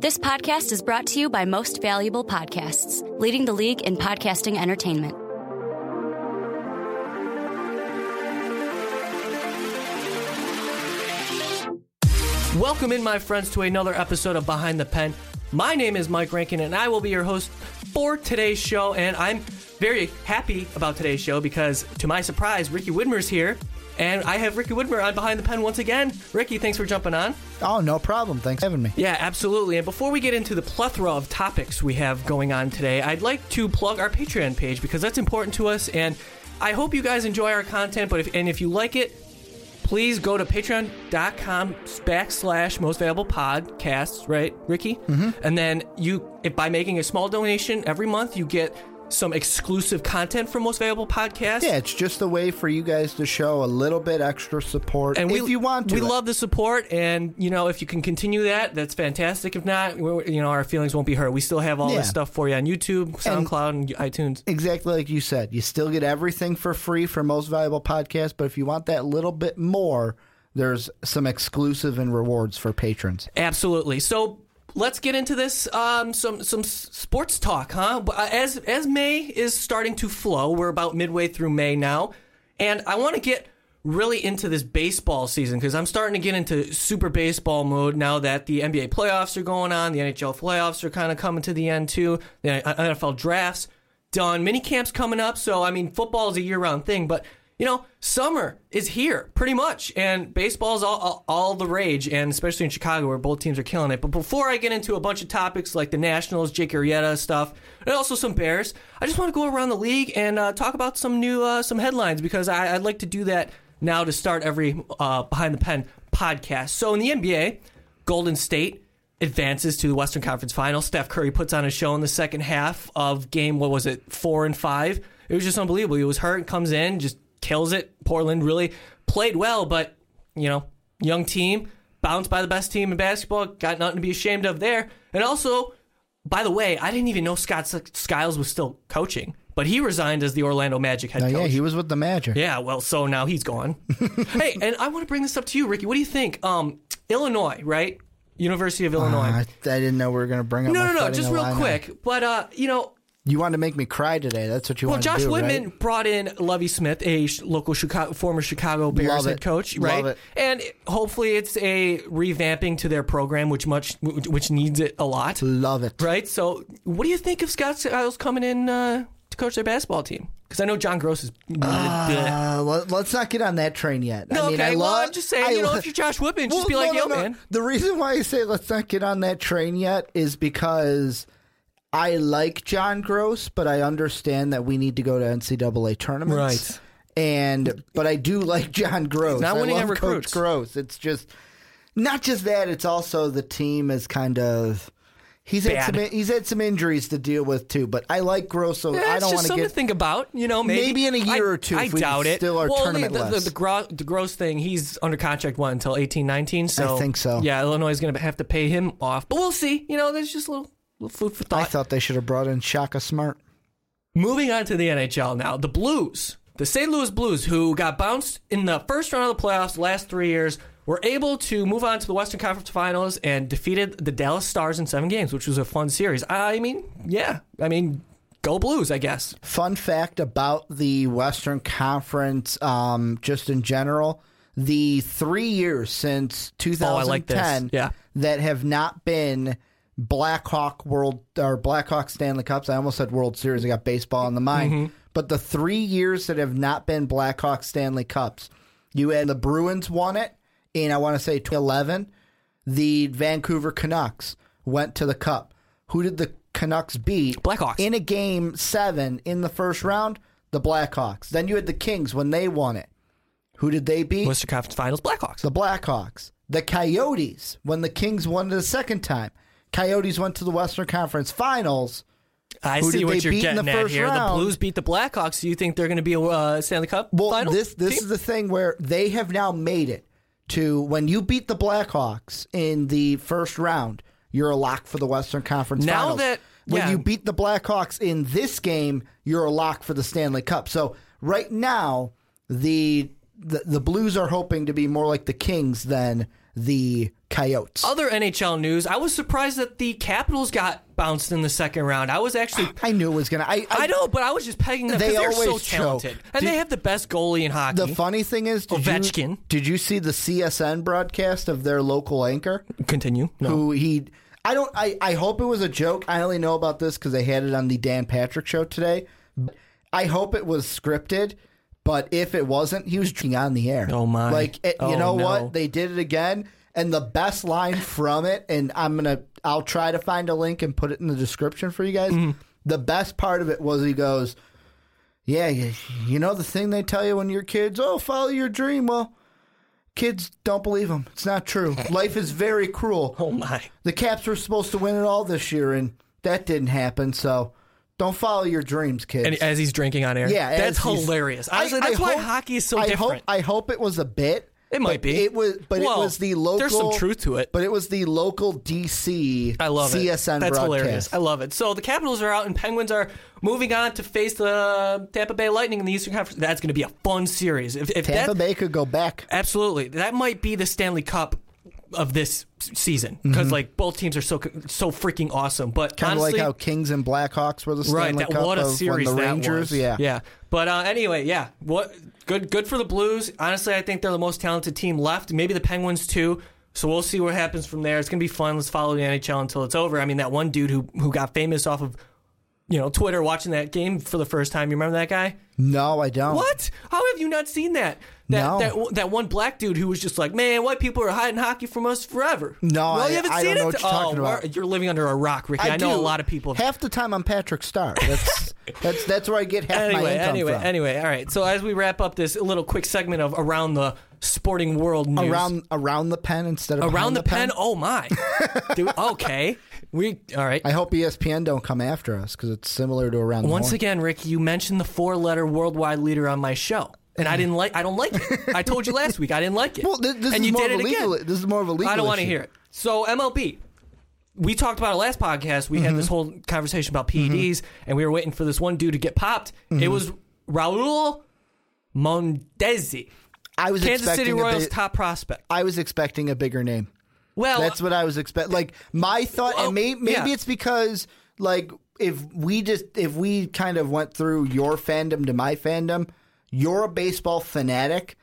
This podcast is brought to you by Most Valuable Podcasts, leading the league in podcasting entertainment. Welcome in, my friends, to another episode of Behind the Pen. My name is Mike Rankin, and I will be your host for today's show. And I'm very happy about today's show because, to my surprise, Ricky Widmer's here. And I have Ricky Widmer on Behind the Pen once again. Ricky, thanks for jumping on. Oh, no problem. Thanks for having me. Yeah, absolutely. And before we get into the plethora of topics we have going on today, I'd like to plug our Patreon page because that's important to us. And I hope you guys enjoy our content. But if, and if you like it, please go to patreon.com backslash most valuable podcasts, right, Ricky? Mm-hmm. And then you, if by making a small donation every month, you get some exclusive content from Most Valuable Podcast. Yeah, it's just a way for you guys to show a little bit extra support and if we, you want to. We love the support, and you know if you can continue that, that's fantastic. If not, you know our feelings won't be hurt. We still have all Yeah. this stuff for you on YouTube, SoundCloud, and, iTunes. Exactly like you said. You still get everything for free for most valuable podcast, but if you want that little bit more, there's some exclusive and rewards for patrons. Absolutely. So let's get into this. Um, some some sports talk, huh? Uh, As as May is starting to flow, we're about midway through May now, and I want to get really into this baseball season because I'm starting to get into super baseball mode now that the NBA playoffs are going on, the NHL playoffs are kind of coming to the end too, the NFL drafts done, mini camps coming up. So I mean, football is a year round thing, but you know, summer is here pretty much, and baseball's all, all, all the rage, and especially in Chicago where both teams are killing it. But before I get into a bunch of topics like the Nationals, Jake Arrieta stuff, and also some Bears, I just want to go around the league and uh, talk about some new uh, some headlines because I, I'd like to do that now to start every uh, behind the pen podcast. So in the NBA, Golden State advances to the Western Conference Finals. Steph Curry puts on a show in the second half of game, what was it, four and five? It was just unbelievable. He was hurt, comes in, just kills it. Portland really played well, but, you know, young team, bounced by the best team in basketball, got nothing to be ashamed of there. And also, by the way, I didn't even know Scott Skiles was still coaching, but he resigned as the Orlando Magic head Oh, coach. yeah, he was with the Magic. Yeah, well, so now he's gone. hey, and I want to bring this up to you, Ricky. What do you think? Um, Illinois, right? University of Illinois. Uh, I, didn't know we were going to bring up no, no, no, just real quick. But uh, you know, You wanted to make me cry today. That's what you well, wanted Josh to do, Well, Josh Whitman right? brought in Lovie Smith, a sh- local Chicago, former Chicago Bears head coach, Love right? it. And hopefully, it's a revamping to their program, which much which needs it a lot, Love it. right? So, what do you think of Scott Skiles coming in uh, to coach their basketball team? Because I know John Groce is. Uh, let, us not get on that train yet. no, I mean, okay, I well, love. I'm just saying, I you know, if you're Josh Whitman, just Well, be like, no, yo, no. man. The reason why I say let's not get on that train yet is because I like John Groce, but I understand that we need to go to NCAA tournaments. Right. And but I do like John Groce. not I winning love at recruits. Coach Groce. It's just not just that. It's also the team is kind of. He's had some he's had some injuries to deal with too, but I like Groce, so Yeah, I don't want to get to think about. You know, maybe, Maybe in a year I- or two I if we doubt it. still are well, tournament the, the, the, gro- the gross thing. He's under contract what until eighteen nineteen. So I think so. Yeah, Illinois is going to have to pay him off, but we'll see. You know, there's just a little, little food for I thought. thought they should have brought in Shaka Smart. Moving on to the NHL now, the Blues, the St. Louis Blues, who got bounced in the first round of the playoffs the last three years, were able to move on to the Western Conference Finals and defeated the Dallas Stars in seven games, which was a fun series. I mean, yeah, I mean, go Blues, I guess. Fun fact about the Western Conference, um, just in general, the three years since Oh, like 2010 Yeah. that have not been Blackhawk World or Blackhawk Stanley Cups. I almost said World Series. I got baseball in the mind. Mm-hmm. But the three years that have not been Blackhawk Stanley Cups, you had the Bruins won it in I want to say 2011. The Vancouver Canucks went to the Cup. Who did the Canucks beat? Blackhawks. in a game seven in the first round. The Blackhawks. Then you had the Kings when they won it. Who did they beat? Western Conference Finals, Blackhawks. the Blackhawks. The Coyotes, when the Kings won it the second time. Coyotes went to the Western Conference Finals. I Who see what they you're beat in getting the at first here. The? Blues beat the Blackhawks. Do you think they're going to be a uh, Stanley Cup Well, final? this this team? is the thing where they have now made it to when you beat the Blackhawks in the first round, you're a lock for the Western Conference Now Finals. that- when yeah. you beat the Blackhawks in this game, you're a lock for the Stanley Cup. So right now, the the, the Blues are hoping to be more like the Kings than the Coyotes. Other NHL news. I was surprised that the Capitals got bounced in the second round. I was actually. I knew it was gonna. I, I know, but I was just pegging them They because they're so always choke. talented, and Did- they have the best goalie in hockey. The funny thing is, did Ovechkin. you did you see the CSN broadcast of their local anchor? Continue. No. who he I don't I, I hope it was a joke. I only know about this because they had it on the Dan Patrick show today. I hope it was scripted, but if it wasn't, he was drinking on the air. Oh, my. Like it, you Oh, know no. what? They did it again. And the best line from it, and I'm gonna I'll try to find a link and put it in the description for you guys. Mm-hmm. The best part of it was he goes, Yeah, you, you know the thing they tell you when you're kids, oh, follow your dream. Well, kids don't believe them. It's not true. Life is very cruel oh my. the Caps were supposed to win it all this year, and that didn't happen. So don't follow your dreams, kids. And as he's drinking on air. yeah, that's hilarious. I- Honestly, I that's why hope- hockey is so I different. Hope, I hope it was a bit. It might be. It was, but Well, it was the local. there's some truth to it. But it was the local DC. I love it. CSN That's broadcast. hilarious. I love it. So the Capitals are out, and Penguins are moving on to face the Tampa Bay Lightning in the Eastern Conference. That's going to be a fun series. If, if Tampa that, Bay could go back. absolutely, that might be the Stanley Cup of this season because like both teams are so so freaking awesome. But Kind of like how Kings and Blackhawks were the Stanley right, that, Cup what a of series the Rangers. Yeah, yeah. But uh, anyway, yeah, what good good for the Blues. Honestly, I think they're the most talented team left. Maybe the Penguins too. So we'll see what happens from there. It's gonna be fun. Let's follow the NHL until it's over. I mean, that one dude who who got famous off of you know Twitter watching that game for the first time. You remember that guy? No, I don't. What? How have you not seen that? That, No. that that one black dude who was just like, man, white people are hiding hockey from us forever. No, well, I- you haven't I seen don't know it. what you're talking oh, about. You're living under a rock, Ricky. I, know do. a lot of people. Half the time I'm Patrick Star. That's that's that's where I get half my income anyway, from. anyway. All right. So as we wrap up this little quick segment of around the sporting world news, around around the pen instead of around behind the, pen. Oh my, dude. Okay, we all right. I hope ESPN don't come after us because it's similar to around. the Once again, Ricky, you mentioned the four-letter worldwide leader on my show, and I didn't like. I don't like it. I told you last week I didn't like it. Well, this, this and is you more did of a it legal. again. This is more of a legal. I don't want to hear it. So MLB, we talked about it last podcast. We had Mm-hmm. this whole conversation about PEDs, and we were waiting for this one dude to get popped. Mm-hmm. It was Raul Mondesi, I was Kansas City Royals top prospect. I was expecting a bigger name. Well, That's what I was expecting. Like my thought, Well, and may, maybe yeah. it's because like if we just if we kind of went through your fandom to my fandom, you're a baseball fanatic.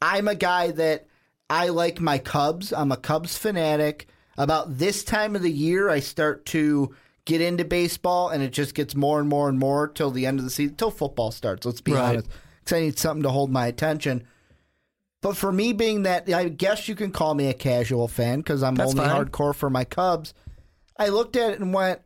I'm a guy that I like my Cubs. I'm a Cubs fanatic. About this time of the year, I start to get into baseball, and it just gets more and more and more till the end of the season, till football starts. Let's be Right. honest, because I need something to hold my attention. But for me, being that I guess you can call me a casual fan because I'm That's only fine. hardcore for my Cubs. I looked at it and went,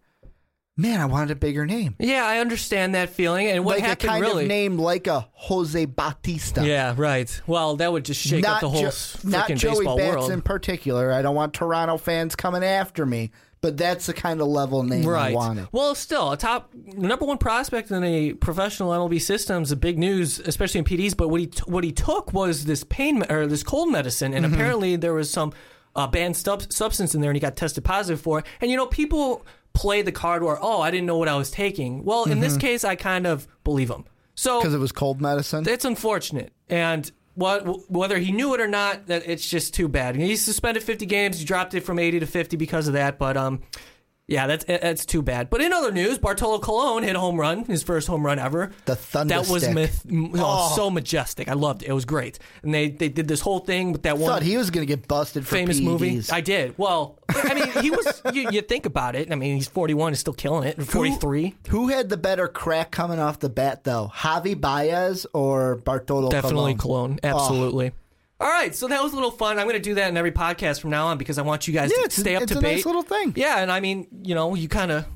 "Man, I wanted a bigger name, yeah, I understand that feeling. And what like happened a kind really? of name like a Jose Bautista." Yeah, right. Well, that would just shake up the whole Jo- not Joey baseball Bats world. in particular. I don't want Toronto fans coming after me, but that's the kind of level name I Right. wanted. Well, still a top number one prospect in a professional MLB system is a big news, especially in PDs. But what he t- what he took was this pain or this cold medicine, and Mm-hmm. apparently there was some uh, banned sub- substance in there, and he got tested positive for it. And you know, people play the card where, oh, I didn't know what I was taking. Well, in this case, I kind of believe him. So Because it was cold medicine. it's unfortunate, and what whether he knew it or not, that it's just too bad. He's suspended 50 games. He dropped it from 80 to 50 because of that. But um, yeah, that's eh, that's too bad. But in other news, Bartolo Colon hit a home run, his first home run ever. The thunder that was myth, oh, Oh. so majestic. I loved it. It was great, and they they did this whole thing with that one Thought he was going to get busted for famous movie. I did. Well, I mean, he was. You, you think about it. I mean, he's 41, he's still killing it. 43. Who had the better crack coming off the bat, though? Javi Baez or Bartolo Colon? Definitely Colon? Cologne. Absolutely. Oh. All right, so that was a little fun. I'm going to do that in every podcast from now on because I want you guys Yeah, to it's stay up it's to a date. nice little thing. Yeah, and I mean, you know, you kind of,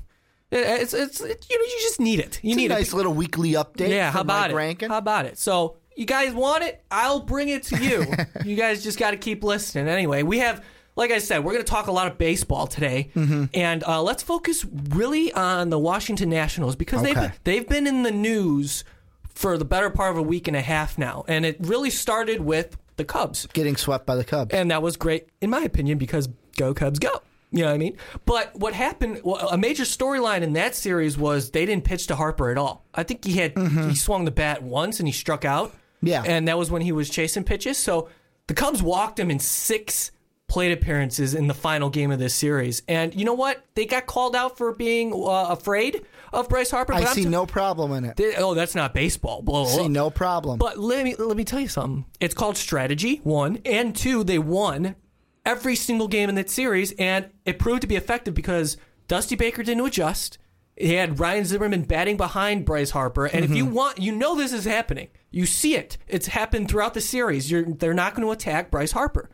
it's, it's, it, you know, you just need it. You It's need a nice it. little weekly update. Yeah, how about Mike it? Rankin. How about it? So You guys want it? I'll bring it to you. you guys just got to keep listening. Anyway, we have, like I said, we're going to talk a lot of baseball today, Mm-hmm. and uh, let's focus really on the Washington Nationals because Okay. they've they've been in the news for the better part of a week and a half now, and it really started with the Cubs. Getting swept by the Cubs. And that was great, in my opinion, because go Cubs go. You know what I mean? But what happened, well, a major storyline in that series was they didn't pitch to Harper at all. I think he had, he swung the bat once and he struck out. Mm-hmm. Yeah. And that was when he was chasing pitches. So the Cubs walked him in six plate appearances in the final game of this series. And you know what? They got called out for being uh, afraid of Bryce Harper. I I'm see t- no problem in it. they- oh, that's not baseball. Blah, blah, see no problem. But let me let me tell you something. It's called strategy. One and two. They won every single game in that series, and it proved to be effective because Dusty Baker didn't adjust. He had Ryan Zimmerman batting behind Bryce Harper, and if you mm-hmm. want, you know this is happening. You see it. It's happened throughout the series. You're, they're not going to attack Bryce Harper.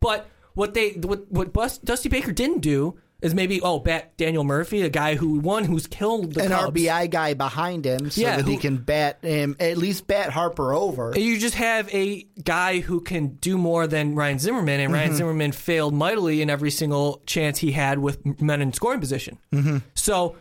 But what they what what Bus, Dusty Baker didn't do is maybe oh bat Daniel Murphy, a guy who won, who's killed the An Cubs. RBI guy behind him so Yeah, that he can bat him, at least bat Harper over. You just have a guy who can do more than Ryan Zimmerman, and Mm-hmm. Ryan Zimmerman failed mightily in every single chance he had with men in scoring position. Mm-hmm. So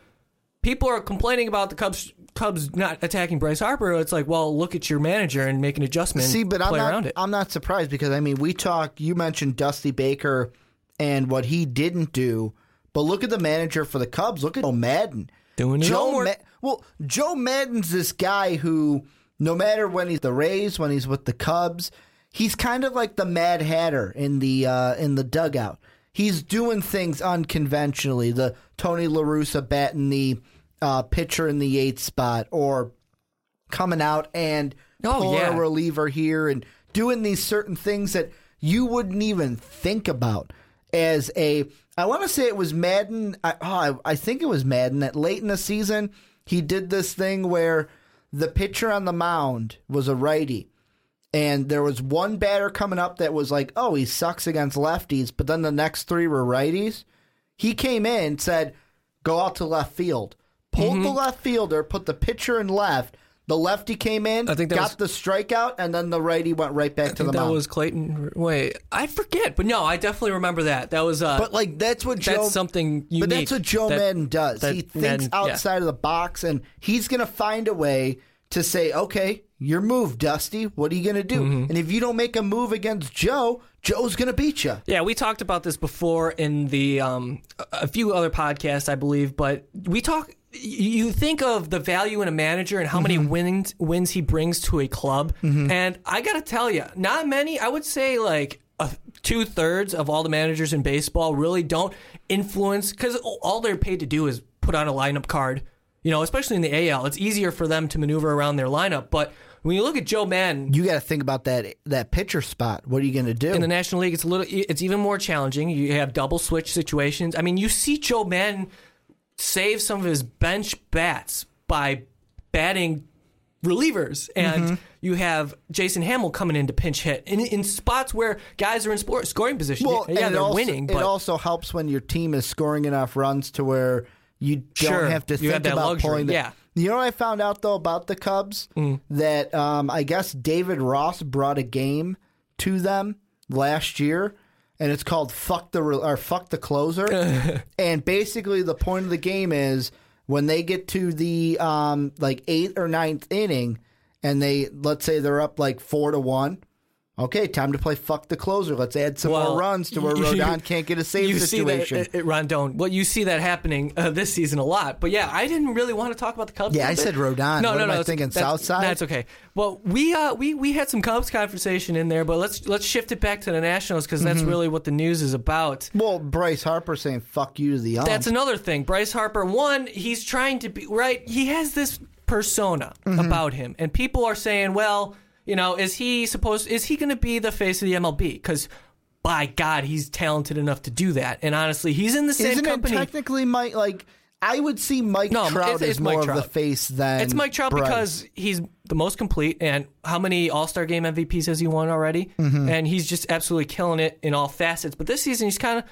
people are complaining about the Cubs Cubs not attacking Bryce Harper. It's like, well, look at your manager and make an adjustment. See, but I'm not. it. I'm not surprised because I mean, we talk. You mentioned Dusty Baker and what he didn't do, but look at the manager for the Cubs. Look at Joe Maddon Doing Joe. Ma- well, Joe Maddon's this guy who, no matter when he's the Rays, when he's with the Cubs, he's kind of like the Mad Hatter in the uh, in the dugout. He's doing things unconventionally. The Tony La Russa batting the uh, pitcher in the eighth spot, or coming out and Oh, pulling yeah. a reliever here and doing these certain things that you wouldn't even think about as a. I want to say it was Maddon. I, oh, I, I think it was Maddon that late in the season he did this thing where the pitcher on the mound was a righty. And there was one batter coming up that was like, oh, he sucks against lefties, but then the next three were righties. He came in, said, go out to left field, pulled Mm-hmm. the left fielder, put the pitcher in left. The lefty came in, I think that got the strikeout, and then the righty went right back I to the that mound. was Clayton. Wait, I forget, but no, I definitely remember that. That was uh, but like that's what Joe. that's something unique. But that's what Joe that- Maddon does. that He thinks Maddon- yeah. outside of the box, and he's going to find a way to say, "Okay, your move, Dusty. What are you going to do?" Mm-hmm. And if you don't make a move against Joe, Joe's going to beat you. Yeah, we talked about this before in the um, a- a few other podcasts, I believe. But we talk. You think of the value in a manager and how many mm-hmm. wins wins he brings to a club, mm-hmm. and I got to tell you, not many. I would say like two thirds of all the managers in baseball really don't influence because all they're paid to do is put on a lineup card. You know, especially in the AL, it's easier for them to maneuver around their lineup. But when you look at Joe Maddon, You got to think about that that pitcher spot. What are you going to do? in the National League, it's a little, it's even more challenging. You have double switch situations. I mean, you see Joe Maddon save some of his bench bats by batting relievers, and Mm-hmm. you have Jason Hammel coming in to pinch hit in, in spots where guys are in sport, scoring position. well, yeah, they're also, winning, It but also helps when your team is scoring enough runs to where you don't Sure, have to think have about luxury, pulling. The, yeah. Mm. You know what I found out though about the Cubs that um, I guess David Ross brought a game to them last year, and it's called "Fuck the Re- or Fuck the Closer." and basically, the point of the game is when they get to the um, like eighth or ninth inning, and they let's say they're up like four to one. Okay, time to play fuck the closer. Let's add some Well, more runs to where you- Rodon can't get a save you situation. See that, uh, uh, Rondon. Well, you see that happening uh, this season a lot. But yeah, I didn't really want to talk about the Cubs. Yeah, I bit. said Rodon. No, What no, am no. I thinking, that's- Southside? That's okay. Well, we uh, we we had some Cubs conversation in there, but let's let's shift it back to the Nationals because Mm-hmm. that's really what the news is about. well, Bryce Harper saying "fuck you" to the ump. That's another thing. Bryce Harper, one, he's trying to be right. He has this persona Mm-hmm. about him, and people are saying, well, you know, is he supposed? Is he going to be the face of the MLB? Because by God, he's talented enough to do that. And honestly, he's in the same Isn't company. it technically Mike? Like I would see Mike No, Trout it's- it's as Mike more of the face than It's Mike Trout Bryce. because he's the most complete. And how many All Star Game MVPs has he won already? Mm-hmm. And he's just absolutely killing it in all facets. But this season, he's kind of,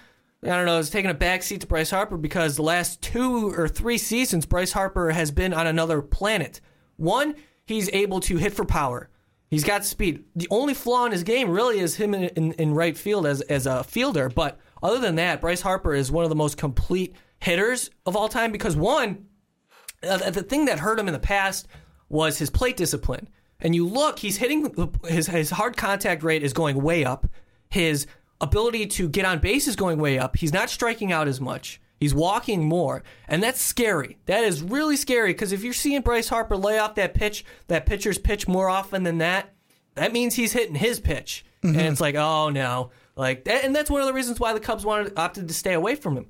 I don't know, he's taking a back seat to Bryce Harper because the last two or three seasons, Bryce Harper has been on another planet. One, he's able to hit for power. He's got speed. The only flaw in his game really is him in, in, in right field as as a fielder. But other than that, Bryce Harper is one of the most complete hitters of all time because one, uh, the thing that hurt him in the past was his plate discipline. And you look, he's hitting his his hard contact rate is going way up. His ability to get on base is going way up. He's not striking out as much. He's walking more, and that's scary. That is really scary because if you're seeing Bryce Harper lay off that pitch, that pitcher's pitch more often than that, that means he's hitting his pitch, and it's like, oh no, like, that, and that's one of the reasons why the Cubs wanted opted to stay away from him.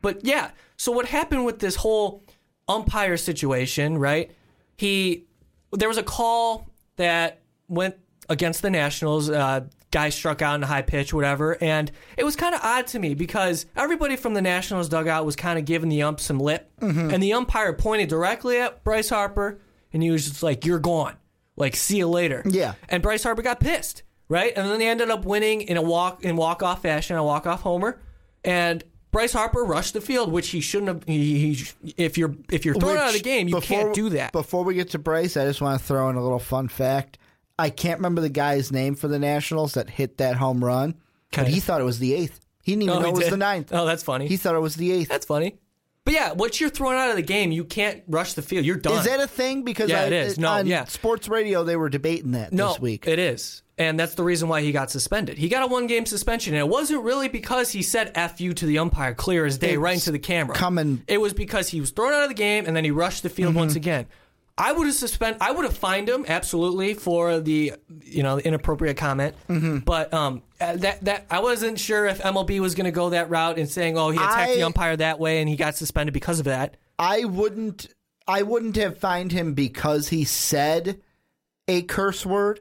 But yeah, so what happened with this whole umpire situation, right? He there was a call that went against the Nationals. Uh, guy struck out in a high pitch, whatever, and it was kind of odd to me because everybody from the Nationals dugout was kind of giving the ump some lip, mm-hmm. and the umpire pointed directly at Bryce Harper, and he was just like, "You're gone, like see you later." Yeah. and Bryce Harper got pissed, right? And then they ended up winning in a walk in walk off fashion, a walk off homer, and. Bryce Harper rushed the field, which he shouldn't have. He, he, if you're if you're thrown out of the game, you before- can't do that. Before we get to Bryce, I just want to throw in a little fun fact. I can't remember the guy's name for the Nationals that hit that home run, but he thought it was the eighth. He didn't even Oh, know he it was did? the ninth. Oh, that's funny. He thought it was the eighth. That's funny. But yeah, once you're thrown out of the game, you can't rush the field. You're done. Is that a thing? Because Yeah, I, it is. No, on yeah. sports radio they were debating that no, this week. it is. And that's the reason why he got suspended. He got a one game suspension. And it wasn't really because he said F you to the umpire clear as day right into the camera. coming- It was because he was thrown out of the game and then he rushed the field Mm-hmm. once again. I would have suspend I would have fined him absolutely for the you know the inappropriate comment. Mm-hmm. But um uh, that that I wasn't sure if MLB was going to go that route and saying oh he attacked the umpire that way and he got suspended because of that. I wouldn't I wouldn't have fined him because he said a curse word.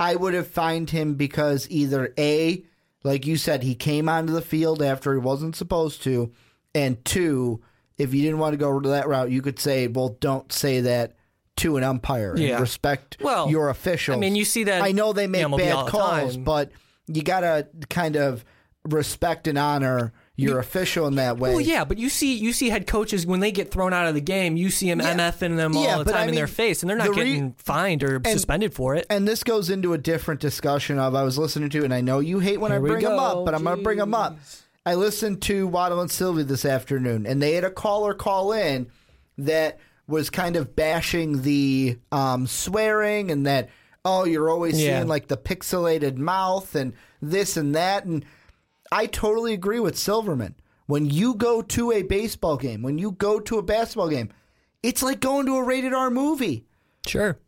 I would have fined him because either A, like you said, he came onto the field after he wasn't supposed to, and two, if you didn't want to go that route, you could say, well, don't say that to an umpire and Yeah. respect Well, your officials. I mean, you see that I know they make MLB all bad the calls, time. but you gotta kind of respect and honor your official in that way. Well, yeah, but you see, you see head coaches when they get thrown out of the game, you see them. MFing them all Yeah, the but time I in their mean, face, and they're not the re- getting fined or suspended for it. And this goes into a different discussion of I was listening to, and I know you hate when I we bring them go, up, but I'm going to bring them up. I listened to Waddle and Silvy this afternoon, and they had a caller call in that was kind of bashing the um, swearing and that oh you're always Yeah. seeing like the pixelated mouth and this and that, and I totally agree with Silverman. When you go to a baseball game, when you go to a basketball game, it's like going to a rated R movie Sure,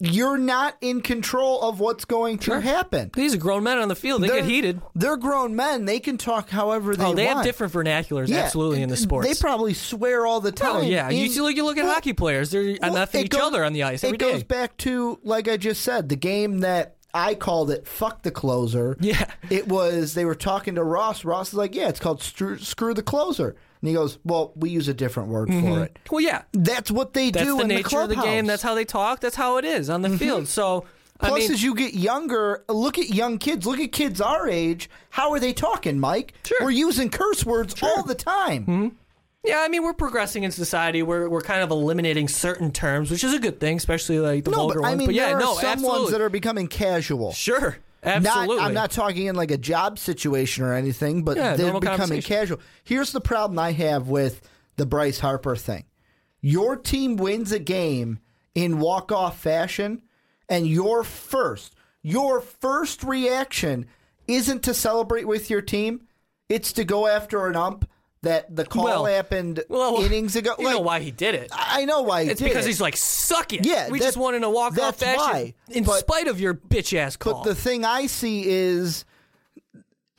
you're not in control of what's going to Sure. happen. these are grown men on the field; they They're- get heated. They're grown men. They can talk however they Oh, they want. have different vernaculars, Yeah, absolutely, in the sports. They probably swear all the time. Oh yeah, you In- see, look, you look at Well, hockey players; they're well, it each goes- other on the ice every It day. goes back to like I just said, the game that I called it "fuck the closer." Yeah. it was. They were talking to Ross. Ross is like, "Yeah, it's called screw, screw the closer," and he goes, "Well, we use a different word for it." Well, yeah, That's what they Mm-hmm. that's do the in nature of the game. Mm-hmm. That's how they talk. That's how it is on the field. So, I Plus, mean, as you get younger, look at young kids. Look at kids our age. How are they talking, Mike? Sure. We're using curse words all the time. Yeah, I mean, we're progressing in society. We're we're kind of eliminating certain terms, which is a good thing, especially like the No, vulgar but I ones. mean, but yeah, there are no, some absolutely. ones that are becoming casual. sure, Not, absolutely. I'm not talking in like a job situation or anything, but Yeah, they're becoming casual. Here's the problem I have with the Bryce Harper thing. Your team wins a game in walk-off fashion, and your first, your first reaction isn't to celebrate with your team. It's to go after an ump that the call Well, happened well, innings ago. You know why he did it? I know why he It's because it. he's like, suck it. Yeah, we just in a walk off fashion, why. in But- spite of your bitch ass call. But the thing I see is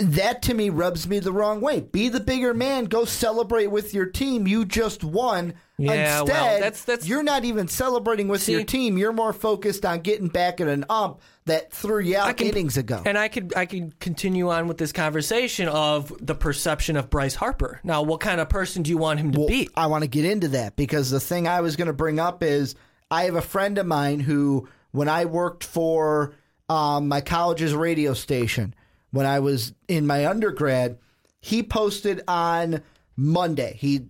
that to me rubs me the wrong way. Be the bigger man. Go celebrate with your team. You just won. Yeah, well, Instead, that's- that's- you're not even celebrating with See- your team. You're more focused on getting back at an ump that threw you out can- innings ago. And I could I could continue on with this conversation of the perception of Bryce Harper. Now, what kind of person do you want him to Well, be? I want to get into that because the thing I was going to bring up is I have a friend of mine who, when I worked for um, my college's radio station, when I was in my undergrad, he posted on Monday. He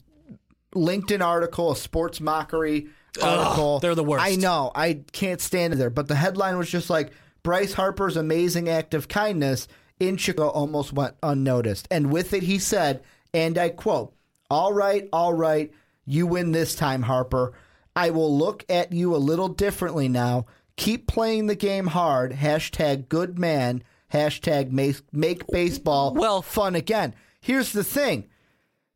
linked an article, a sports mockery article. they're the worst. I know. I can't stand it there. But the headline was just like Bryce Harper's amazing act of kindness in Chicago almost went unnoticed. And with it, he said, and I quote, All right, all right, you win this time, Harper. I will look at you a little differently now. Keep playing the game hard. Hashtag good man. Hashtag make, make baseball Well- fun again. Here's the thing.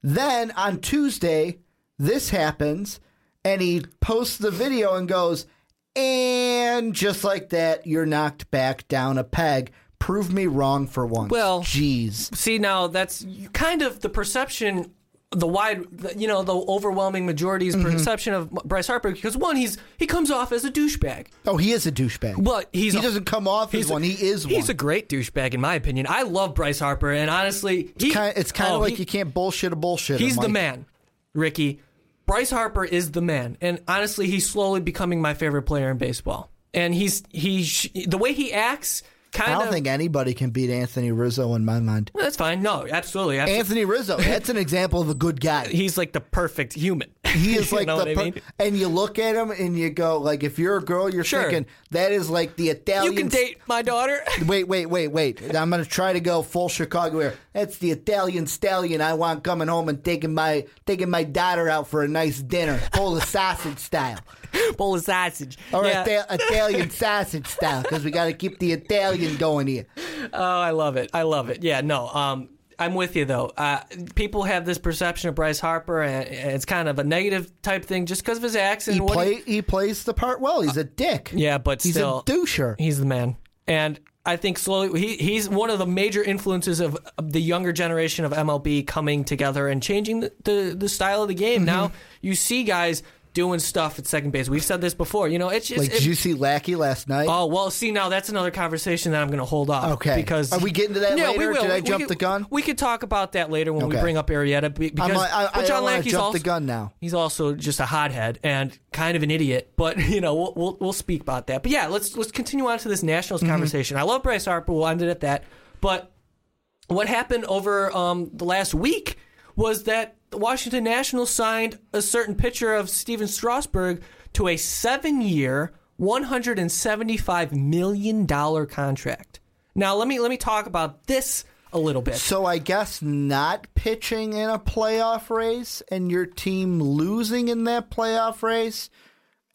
Then on Tuesday, this happens, and he posts the video and goes, and just like that, you're knocked back down a peg. Prove me wrong for once. Well- jeez. See, now that's kind of the perception, the wide, you know, the overwhelming majority's Mm-hmm. perception of Bryce Harper. Because one, he's he comes off as a douchebag. Oh, he is a douchebag. But he's he a- doesn't come off as one. He is He's one. a great douchebag, in my opinion. I love Bryce Harper, and honestly, he, it's kind of oh, like he- you can't bullshit a bullshit. He's the man, Ricky. Bryce Harper is the man, and honestly, he's slowly becoming my favorite player in baseball. And he's he the way he acts, kind I don't think anybody can beat Anthony Rizzo in my mind. that's fine. No, absolutely. absolutely. Anthony Rizzo, that's an example of a good guy. he's like the perfect human. He is like the what I mean? and you look at him and you go like if you're a girl you're Sure. thinking that is like the Italian You can date my daughter. Wait, wait, wait, wait. I'm going to try to go full Chicago here. That's the Italian stallion I want coming home and taking my taking my daughter out for a nice dinner, full of sausage style. Bowl of sausage. Or Yeah. Ita- Italian sausage style because we got to keep the Italian going here. Oh, I love it. I love it. Yeah, no. Um, I'm with you though. Uh, people have this perception of Bryce Harper, and, and it's kind of a negative type thing just because of his accent. He play he plays the part well. He's a dick. Yeah, but he's still, a doucher. He's the man, and I think slowly he he's one of the major influences of, of the younger generation of MLB coming together and changing the the, the style of the game. Mm-hmm. Now you see guys doing stuff at second base. We've said this before. You know, it's just Like, it- did you see Lackey last night? Oh well, see now that's another conversation that I'm going to hold off. Okay. because Are we getting to that yeah, later? We will. Did I We- jump we the gun? We could talk about that later when we bring up Arrieta because I, John Lackey's jump also, the gun now. He's also just a hothead and kind of an idiot, but you know we'll we'll, we'll speak about that. But yeah, let's let's continue on to this Nationals Mm-hmm. conversation. I love Bryce Harper. We'll end it at that. But what happened over um, the last week was that the Washington Nationals signed a certain pitcher of Stephen Strasburg to a hundred and seventy-five million dollar contract. Now let me let me talk about this a little bit. So I guess not pitching in a playoff race and your team losing in that playoff race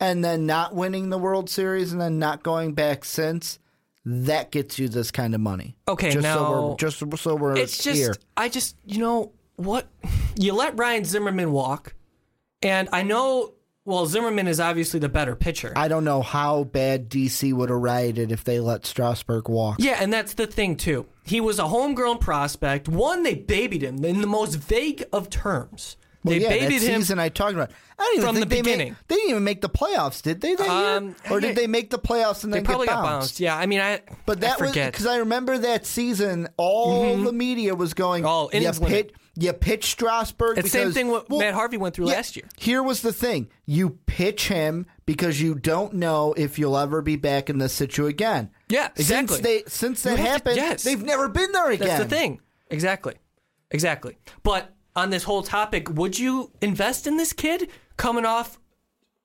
and then not winning the World Series and then not going back since that gets you this kind of money. Okay, just so now- we're just so we're it's just here. I just you know what you let Ryan Zimmerman walk, and I know well Zimmerman is obviously the better pitcher. I don't know how bad DC would have rioted if they let Strasburg walk. yeah, and that's the thing too. He was a homegrown prospect. One, they babied him in the most vague of terms. Well, they yeah, babied him season I talked about. I don't even from the they beginning. Made, they didn't even make the playoffs, did they? That Um, year? or yeah. did they make the playoffs and They then probably get got bounced? bounced. Yeah, I mean, I But that I was because I remember that season. All the media was going, Oh, innings limit." pit, you pitch Strasburg. It's the same thing what well, Matt Harvey went through yeah, last year. Here was the thing: you pitch him because you don't know if you'll ever be back in this situation again. Yeah, exactly. Since they since that have to- happened, yes. they've never been there again. That's the thing. Exactly. Exactly. But on this whole topic, would you invest in this kid coming off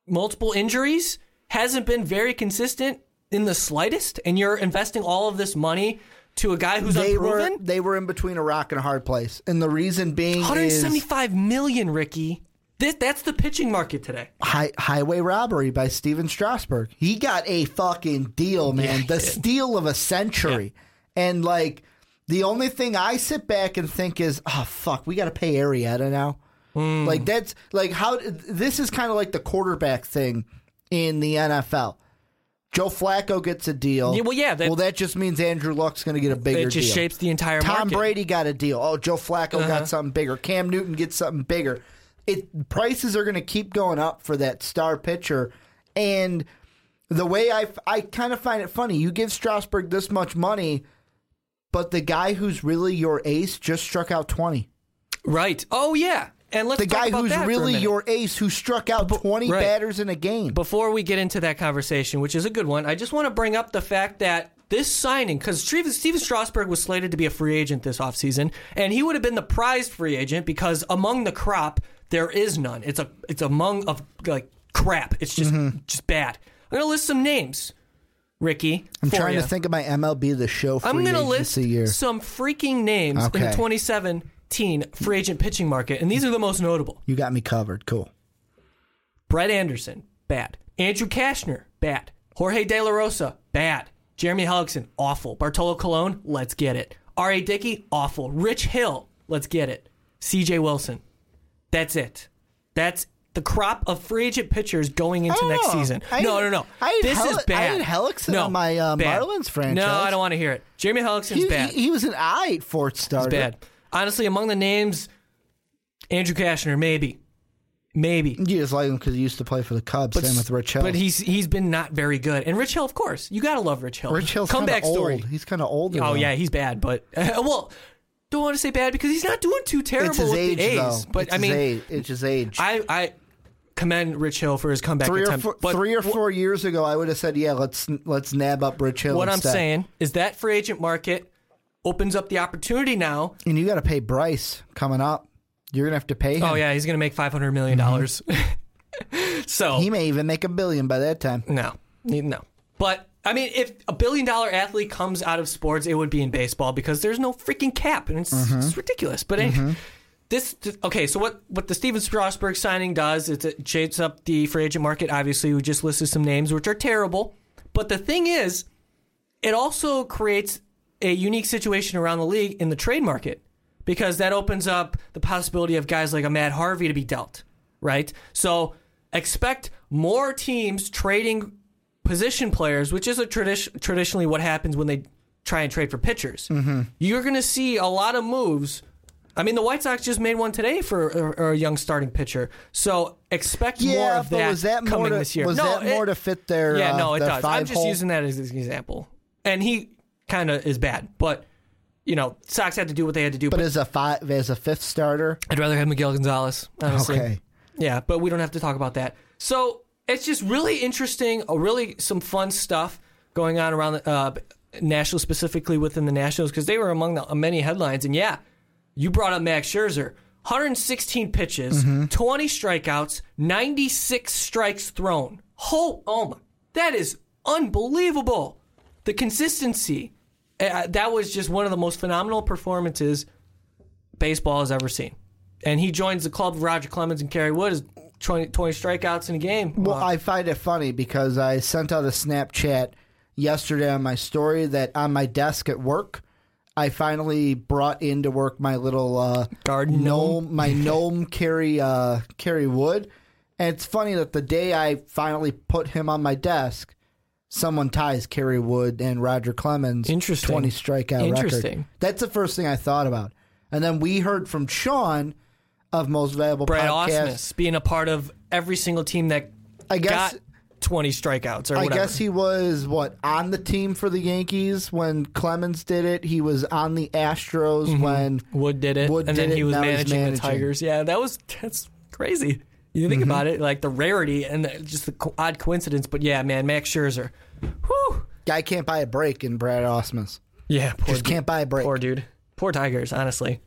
multiple injuries? Hasn't been very consistent in the slightest, and you're investing all of this money to a guy who's They unproven? were they were in between a rock and a hard place, and the reason being is 175 million, Ricky. This, that's the pitching market today. Hi- Highway Robbery by Stephen Strasburg. He got a fucking deal, man. he the did. steal of a century. And like the only thing I sit back and think is, oh fuck, we got to pay Arrieta now. Hmm. Like that's like how this is kind of like the quarterback thing in the NFL. Joe Flacco gets a deal. Yeah, well, yeah, that- well, that just means Andrew Luck's going to get a bigger It just deal. shapes the entire Tom market. Brady got a deal. Oh, Joe Flacco Uh-huh. got something bigger. Cam Newton gets something bigger. It prices are going to keep going up for that star pitcher, and the way I I kind of find it funny. You give Strasburg this much money, but the guy who's really your ace just struck out twenty. Right. Oh, yeah. And let's The talk guy about who's that for a really your ace who struck out twenty right. batters in a game. Before we get into that conversation, which is a good one, I just want to bring up the fact that this signing, because Stephen, Stephen Strasburg was slated to be a free agent this offseason, and he would have been the prized free agent because among the crop, there is none. It's a it's among of like crap. It's just just bad. I'm gonna list some names, Ricky. Mm-hmm. I'm trying ya. to think of my MLB the show free I'm gonna list year. some freaking names in the Okay. 2017 free agent pitching market, and these are the most notable. You got me covered. Cool. Brett Anderson, bad. Andrew Cashner, bad. Jorge De La Rosa, bad. Jeremy Hellickson, awful. Bartolo Colon, let's get it. R.A. Dickey, awful. Rich Hill, let's get it. C.J. Wilson, that's it. That's the crop of free agent pitchers going into I next know. season. I no, no, no. I this Hell- is I bad. had Hellickson no, on my, uh. Marlins franchise. No, I don't want to hear it. Jeremy Hellickson's He, bad. he, he was an eye fourth starter. bad. Honestly, among the names, Andrew Cashner, maybe. Maybe. You just like him because he used to play for the Cubs. Same with Rich Hill. But he's he's been not very good. And Rich Hill, of course, you gotta love Rich Hill. Rich Hill's comeback old. story. He's kind of old. Oh though. yeah, he's bad, but well, don't want to say bad because he's not doing too terrible it's his with age the A's. though. But it's I his mean, age. it's his age. I I commend Rich Hill for his comeback three or attempt. four, but three or four years ago, I would have said, "Yeah, let's let's nab up Rich Hill." What I'm saying is that free agent market opens up the opportunity now. and you got to pay Bryce coming up. You're gonna have to pay him. Oh yeah, he's gonna make five hundred million dollars. so Mm-hmm. he may even make a billion by that time. No, no. But I mean, if a billion dollar athlete comes out of sports, it would be in baseball because there's no freaking cap, and it's, it's ridiculous. But anyway, this okay. So what what the Stephen Strasburg signing does is it shapes up the free agent market. Obviously, we just listed some names which are terrible. But the thing is, it also creates a unique situation around the league in the trade market because that opens up the possibility of guys like a Matt Harvey to be dealt, right? So expect more teams trading position players, which is a tradi- traditionally what happens when they try and trade for pitchers. Mm-hmm. You're going to see a lot of moves. I mean, the White Sox just made one today for a, a young starting pitcher. So expect more of that was that coming to, this year. was no, that more it- to fit their? yeah, uh, no, it does. I'm just hole? using that as an example. And he kind of is bad, but you know, Sox had to do what they had to do. But But, as a five, as a fifth starter, I'd rather have Miguel Gonzalez. Honestly, okay. yeah, but we don't have to talk about that. So it's just really interesting, uh, really some fun stuff going on around the uh, Nationals, specifically within the Nationals, because they were among the uh, many headlines. And yeah, you brought up Max Scherzer. 116 pitches, 20 strikeouts, 96 strikes thrown. Oh, oh my, that is unbelievable. The consistency. Uh, that was just one of the most phenomenal performances baseball has ever seen. And he joins the club of Roger Clemens and Kerry Wood as 20, 20 strikeouts in a game. Well, Uh, I find it funny because I sent out a Snapchat yesterday on my story that on my desk at work, I finally brought into work my little uh, Garden gnome, my gnome Kerry uh, Kerry Wood, and it's funny that the day I finally put him on my desk, someone ties Kerry Wood and Roger Clemens Interesting. twenty strikeout record. Interesting. That's the first thing I thought about, and then we heard from Sean of Most Valuable Brad Podcast. Ausmus being a part of every single team that I guess- got 20 strikeouts or I whatever. guess he was what on the team for the Yankees when Clemens did it. He was on the Astros mm-hmm. when Wood did it, Wood and did then it, he was managing, managing. the Tigers. Yeah, that was that's crazy. You think mm-hmm. about it, like the rarity and the, just the co- odd coincidence. But yeah, man, Max Scherzer. Whew. guy can't buy a break in Brad Ausmus. Yeah, poor Just can't buy a break. Poor dude. Poor Tigers, honestly.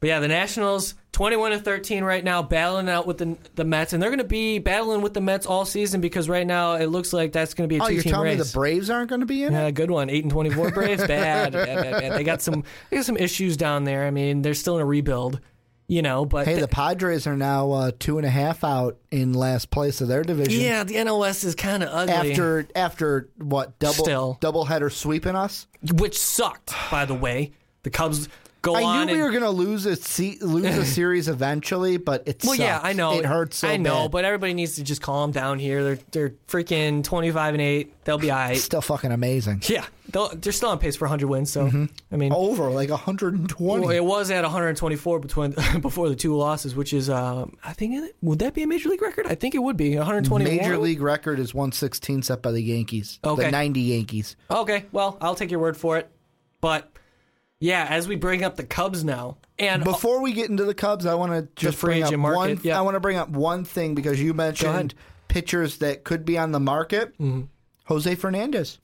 But yeah, the Nationals, 21 to 13 right now, battling out with the the Mets, and they're going to be battling with the Mets all season because right now it looks like that's going to be a Oh, you're telling me race. the Braves aren't going to be in it? yeah, good one. Eight and twenty-four Braves. Bad, bad, bad, bad. They got some, they got some issues down there. I mean, they're still in a rebuild, you know. But Hey, the- the Padres are now uh, two and a half out in last place of their division. yeah, the NOS is kind of ugly, After after what double Still. double header sweeping us? which sucked, by the way. The Cubs go I on. knew we and- were going to lose a se- lose a series eventually, but it Well, yeah. I know. it hurts. So I know, bad. but everybody needs to just calm down here. They're they're freaking twenty five and eight. They'll be all right. still fucking amazing. Yeah, they're still on pace for 100 wins. So I mean, Over like 120. well, it was at 124 between before the two losses, which is um, I think would that be a major league record? I think it would be one hundred twenty. Major league record is 116 set by the Yankees. Okay. The 90 Yankees. Okay, well I'll take your word for it. But yeah, as we bring up the Cubs now, and Before we get into the Cubs, I want to just free bring up agent market, one. yeah. I want to bring up one thing because you mentioned pitchers that could be on the market. Mm-hmm. Jose Fernandez.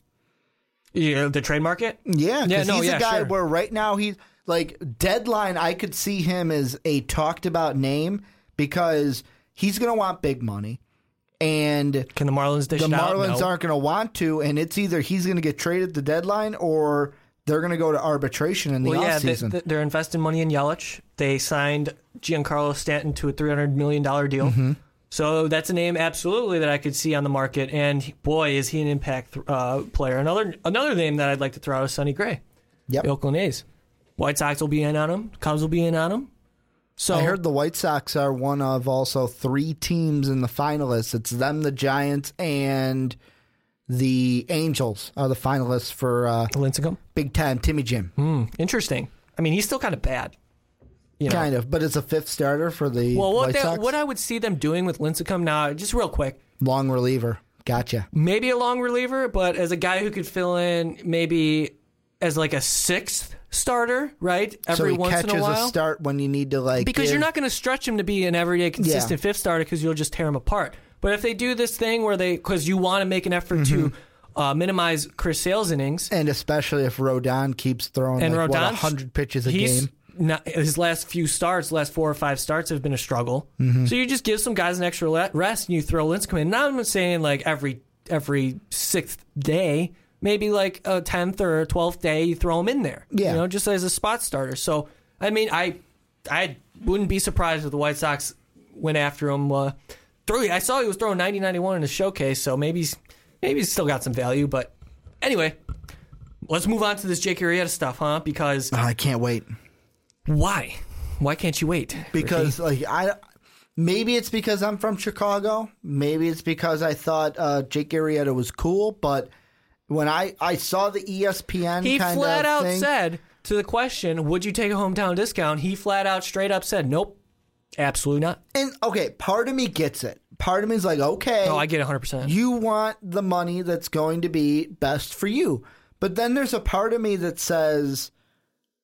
yeah, the trade market. Yeah, Yeah, no, he's yeah, a guy sure. where right now he's like deadline. I could see him as a talked about name because he's going to want big money, and Can the Marlins dish the it out? Marlins No. aren't going to want to, and it's either he's going to get traded the deadline or they're going to go to arbitration in the Well, yeah, they, offseason. they're investing money in Yelich. They signed Giancarlo Stanton to a three hundred million dollar deal. Mm-hmm. So that's a name absolutely that I could see on the market. And boy, is he an impact uh, player. Another another name that I'd like to throw out is Sonny Gray, yep. the Oakland A's. White Sox will be in on him. Cubs will be in on him. So I heard the White Sox are one of also three teams in the finalists. It's them, the Giants, and the Angels are the finalists for uh, Lincecum. Big Time Timmy Jim. Hmm, interesting. I mean, he's still kind of bad. You know? Kind of, but it's a fifth starter for the Well, what White they, what I would see them doing with Lincecum now, just real quick, Long reliever. Gotcha. maybe a long reliever, but as a guy who could fill in maybe as like a sixth starter, right? so Every he once catches in a while. start when you need to like because give- you're not going to stretch him to be an everyday consistent fifth starter because you'll just tear him apart. But if they do this thing where they, because you want to make an effort to Mm-hmm. uh, minimize Chris Sale's innings, and especially if Rodon keeps throwing and like, hundred pitches a game. Not, his last few starts, last four or five starts have been a struggle. Mm-hmm. So you just give some guys an extra rest and you throw Lincecum in. Now I'm not saying like every every sixth day, maybe like a tenth or a twelfth day, you throw him in there. Yeah. you know, just as a spot starter. So I mean, I I wouldn't be surprised if the White Sox went after him. Uh, threw, I saw he was throwing 90-91 in the showcase, so maybe he's maybe he's still got some value. But anyway, let's move on to this Jake Arrieta stuff, huh? Because Oh, I can't wait why? Why can't you wait? because like I. Maybe it's because I'm from Chicago. Maybe it's because I thought uh, Jake Arrieta was cool. But when I, I saw the ESPN he kind flat of out thing, said to the question, "Would you take a hometown discount?" He flat out, straight up said, "Nope, absolutely not." and okay, part of me gets it. Part of me is like, okay, Oh, I get 100. percent you want the money that's going to be best for you. But then there's a part of me that says,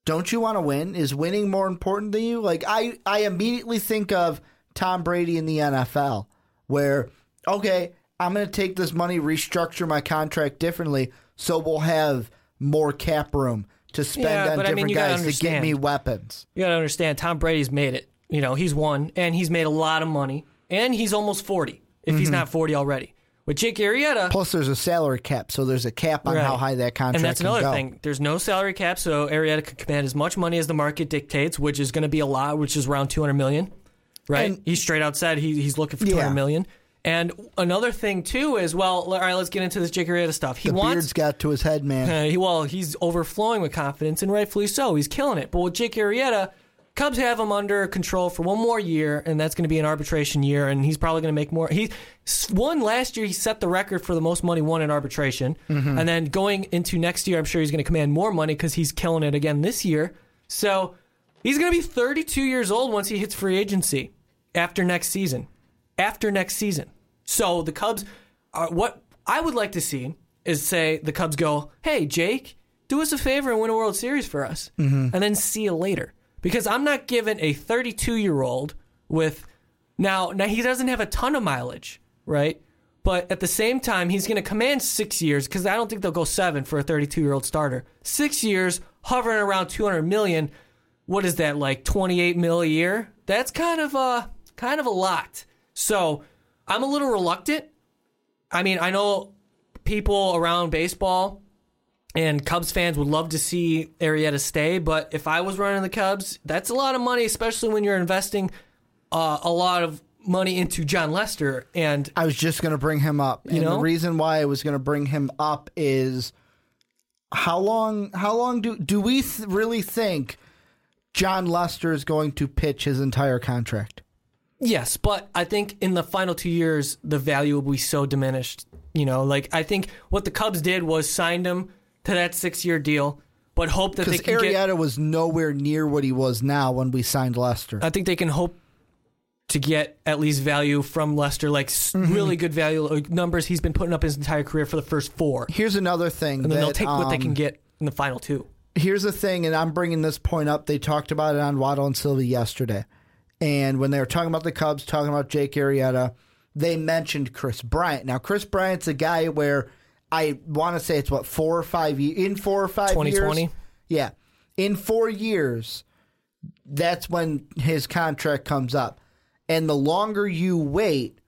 don't you want to win? Is winning more important than you? Like I, I immediately think of Tom Brady in the NFL, where okay, I'm going to take this money, restructure my contract differently, so we'll have more cap room to spend Yeah, on but I mean, different guys to get me weapons. You got to understand, Tom Brady's made it. You know, he's won and he's made a lot of money, and he's almost 40 if Mm-hmm. he's not 40 already. With Jake Arrieta, Plus, there's a salary cap, so there's a cap on Right. how high that contract And that's can another go. thing. There's no salary cap, so Arrieta could command as much money as the market dictates, which is going to be a lot, which is around 200 million. Right? And- he straight out said he, he's looking for Yeah. 200 million. And another thing too is well, all right, let's get into this Jake Arrieta stuff. He The wants beard's got to his head, man. uh, he, well, he's overflowing with confidence, and rightfully so. He's killing it. But with Jake Arrieta, Cubs have him under control for one more year, and that's going to be an arbitration year, and he's probably going to make more. He won last year. He set the record for the most money won in arbitration, mm-hmm. and then going into next year, I'm sure he's going to command more money because he's killing it again this year. So he's going to be 32 years old once he hits free agency after next season. After next season. So the Cubs, are, what I would like to see is say the Cubs go, hey, Jake, do us a favor and win a World Series for us. Mm-hmm. And then see you later. Because I'm not giving a 32 year old with now, now he doesn't have a ton of mileage, right? But at the same time, he's going to command six years because I don't think they'll go seven for a 32 year old starter. Six years, hovering around 200 million. What is that like 28 mil a year? That's kind of a kind of a lot. So I'm a little reluctant. I mean, I know people around baseball and Cubs fans would love to see Arrieta stay, but if I was running the Cubs, that's a lot of money, especially when you're investing uh, a lot of money into Jon Lester. And I was just going to bring him up. and know? the reason why I was going to bring him up is how long how long do do we th- really think Jon Lester is going to pitch his entire contract? yes, but I think in the final two years, the value will be so diminished. You know, like I think what the Cubs did was signed him to that six year deal, but hope that they Because can get. Arrieta was nowhere near what he was now when we signed Lester. I think they can hope to get at least value from Lester, like s Mm-hmm. really good value like numbers he's been putting up his entire career for the first four, Here's another thing. and then they'll that, take what they um, can get in the final two. here's the thing, and I'm bringing this point up. They talked about it on Waddle and Silvy yesterday, and when they were talking about the Cubs, talking about Jake Arrieta, they mentioned Kris Bryant. Now, Kris Bryant's a guy where I want to say it's what four or five years in four or five 2020? years. Yeah, in four years, that's when his contract comes up, and the longer you wait,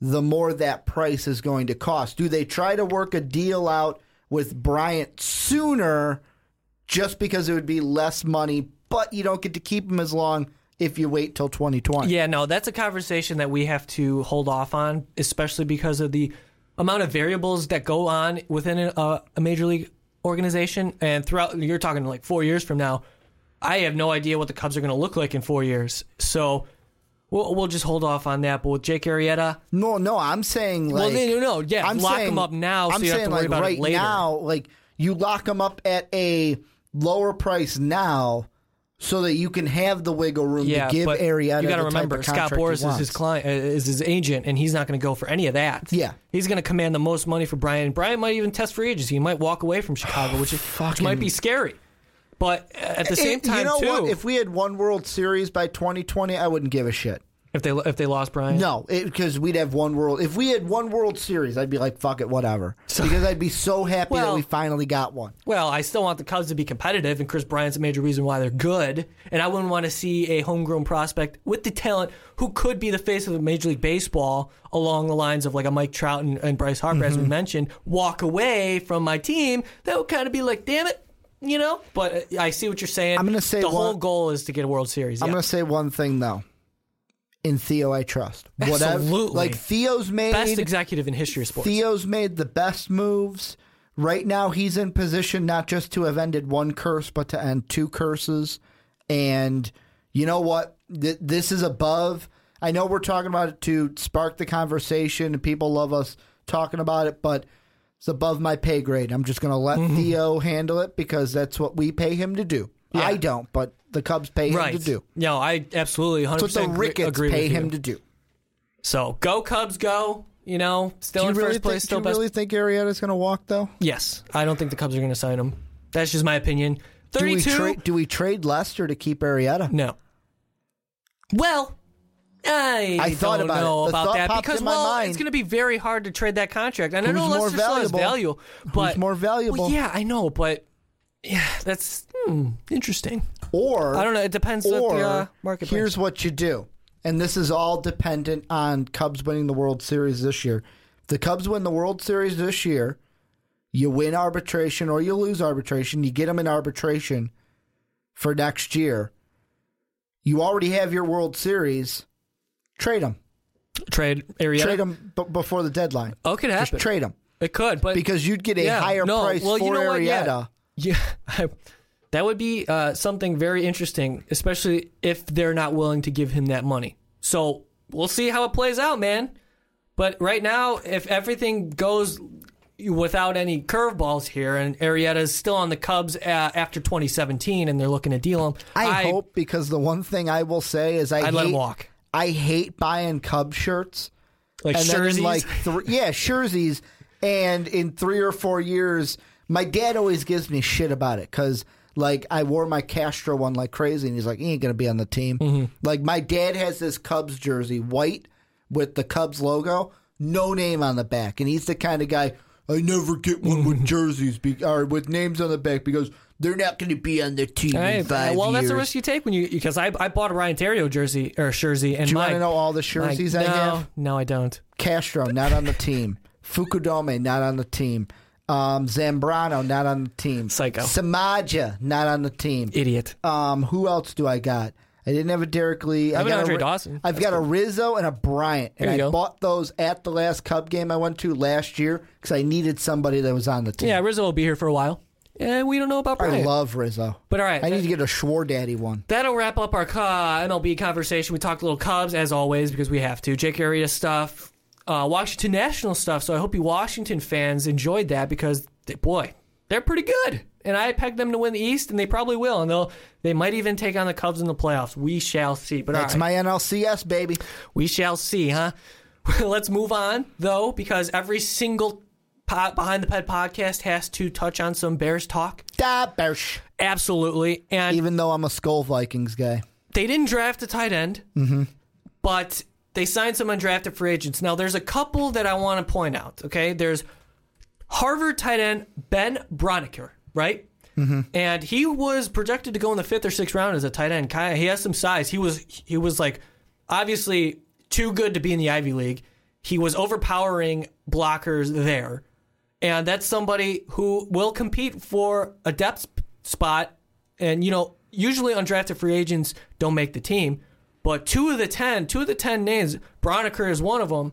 the more that price is going to cost. Do they try to work a deal out with Bryant sooner just because it would be less money, but you don't get to keep him as long if you wait till 2020? Yeah, no, that's a conversation that we have to hold off on, especially because of the amount of variables that go on within a, a major league organization. And throughout, you're talking like four years from now, I have no idea what the Cubs are going to look like in four years. So we'll, we'll just hold off on that. But with Jake Arrieta, No, no, I'm saying like well, no, no, no, yeah, I'm lock saying, him up now, so I'm you have saying to worry like about right it later. now, like you lock him up at a lower price now, so that you can have the wiggle room yeah, to give Arrieta. you got to remember Scott Boras is his client, uh, is his agent, and he's not going to go for any of that. Yeah. he's going to command the most money for Brian. Brian might even test free agency. He might walk away from Chicago, which, is, which might be scary. But at the same And time, you know too, what? If we had one World Series by 2020, I wouldn't give a shit. If they if they lost Brian, No, because we'd have one World. If we had one World Series, I'd be like, fuck it, whatever. because I'd be so happy that we finally got one. Well, I still want the Cubs to be competitive, and Kris Bryant's a major reason why they're good. And I wouldn't want to see a homegrown prospect with the talent who could be the face of Major League Baseball along the lines of like a Mike Trout and, and Bryce Harper, as we Mm-hmm. mentioned, walk away from my team. That would kind of be like, damn it, you know. But uh, I see what you're saying. I'm gonna say the one- whole goal is to get a World Series. I'm yeah. going to say one thing though. In Theo, I trust. Whatever, Absolutely. like Theo's made Best executive in history of sports. Theo's made the best moves. Right now, he's in position not just to have ended one curse, but to end two curses. And you know what? Th- this is above. I know we're talking about it to spark the conversation, and people love us talking about it, but it's above my pay grade. I'm just going to let Mm-hmm. Theo handle it because that's what we pay him to do. I don't, but the Cubs pay him right. to do. No, I absolutely 100% That's what the Ricketts agree pay him to do. So go Cubs, go. You know, still Do you in really first place, think, still do you best really think Arrieta's going to walk though? Yes, I don't think the Cubs are going to sign him. That's just my opinion. Do we, Thirty-two. trade? do we trade Lester to keep Arrieta? no. Well, I, I thought don't about it. know The about that because well, mind. it's going to be very hard to trade that contract. And I Who's know more Lester still has valuable? value, but more valuable? Well, yeah, I know, but yeah, that's hmm, interesting. Or I don't know. It depends on Or the uh, market. here's what you do, and this is all dependent on Cubs winning the World Series this year. If the Cubs win the World Series this year, you win arbitration or you lose arbitration. You get them in arbitration for next year. You already have your World Series. Trade them. trade area. Trade them b- before the deadline. Oh, it could Just trade them It could, but because you'd get a Yeah, higher no, price well, for you know what? Yeah, yeah. that would be uh, something very interesting, especially if they're not willing to give him that money. So we'll see how it plays out, man. But right now, if everything goes without any curveballs here, and Arrieta is still on the Cubs uh, after 2017, and they're looking to deal him, I, hope because the one thing I will say is I I'd hate, let him walk. I hate buying Cub shirts. like and jerseys. like three, yeah, jerseys. And in three or four years, my dad always gives me shit about it because like I wore my Castro one like crazy, and he's like, "He ain't gonna be on the team." Mm-hmm. Like my dad has this Cubs jersey, white with the Cubs logo, no name on the back, and he's the kind of guy. I never get one Mm-hmm. with jerseys be, or with names on the back because they're not going to be on the team in five well, that's a risk you take when you because I I bought a Ryan Theriot jersey or jersey and Do you want to know all the jerseys my, I no, have? No, I don't. Castro not on the team. Fukudome not on the team. Um, Zambrano not on the team. Psycho. Samardzija not on the team. Idiot. Um, who else do I got? I didn't have a Derrek Lee. I an got a Andre Ri- Dawson. I've That's got a Rizzo and a Bryant, and I go. bought those at the last Cub game I went to last year because I needed somebody that was on the team. Yeah, Rizzo will be here for a while. And we don't know about Bryant. I love Rizzo. But all right, I need to get a Schwar Daddy one. That'll wrap up our uh, MLB conversation. We talked a little Cubs as always because we have to. Jake Arrieta stuff, uh, Washington National stuff. So I hope you Washington fans enjoyed that because they, boy, they're pretty good. And I pegged them to win the East, and they probably will. And they'll they might even take on the Cubs in the playoffs. We shall see. But That's right. my NLCS baby. We shall see, huh? Let's move on, though, because every single Behind the Pen podcast has to touch on some Bears talk. Da Bears. Absolutely. And Even though I'm a Skol Vikings guy. they didn't draft a tight end, Mm-hmm. but they signed some undrafted free agents. Now, there's a couple that I want to point out, okay? There's Harvard tight end Ben Braunecker, right? Mm-hmm. And he was projected to go in the fifth or sixth round as a tight end. He has some size. He was he was like obviously too good to be in the Ivy League. he was overpowering blockers there. And that's somebody who will compete for a depth spot. And, you know, usually undrafted free agents don't make the team. But two of the 10, two of the 10 names, Braunecker is one of them.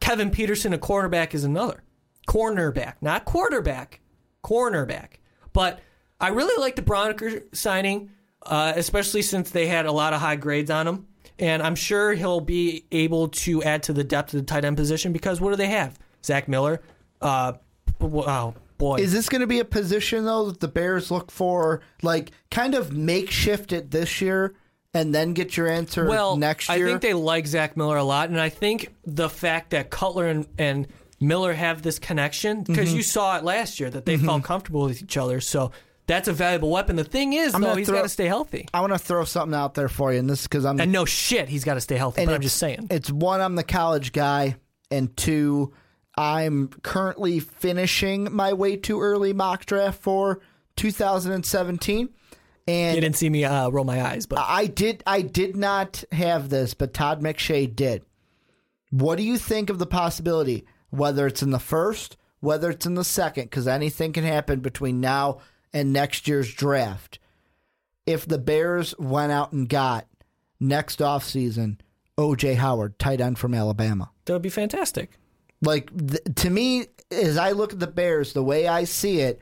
Kevin Peterson, a cornerback, is another. Cornerback, not quarterback, cornerback. But I really like the Braunecker signing, uh, especially since they had a lot of high grades on him. And I'm sure he'll be able to add to the depth of the tight end position because what do they have? Zach Miller. Uh, wow, boy. Is this going to be a position though that the Bears look for, like kind of makeshift it this year, and then get your answer well, next I think they like Zach Miller a lot, and I think the fact that Cutler and, and Miller have this connection because Mm-hmm. you saw it last year that they felt comfortable with each other. So that's a valuable weapon. The thing is, I'm though, he's got to stay healthy. I want to throw something out there for you, and this because I'm And no shit, he's got to stay healthy. and But I'm just saying. It's one, I'm the college guy, and two, I'm currently finishing my way too early mock draft for 2017. And You didn't see me uh, roll my eyes, but I did I did not have this, but Todd McShay did. What do you think of the possibility, whether it's in the first, whether it's in the second, because anything can happen between now and next year's draft. If the Bears went out and got next offseason OJ Howard, tight end from Alabama. that would be fantastic. Like th- to me, as I look at the Bears, the way I see it,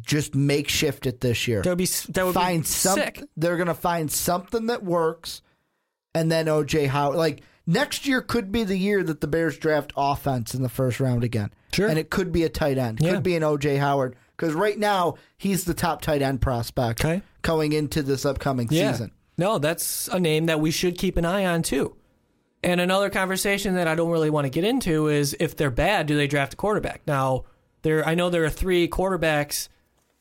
just makeshift it this year That would be that would find be some, sick. They're gonna find something that works, and then OJ Howard. Like next year could be the year that the Bears draft offense in the first round again. Sure. and it could be a tight end. Yeah. Could be an OJ Howard because right now he's the top tight end prospect Okay. going into this upcoming season. No, that's a name that we should keep an eye on too. And another conversation that I don't really want to get into is if they're bad, do they draft a quarterback? Now, there I know there are three quarterbacks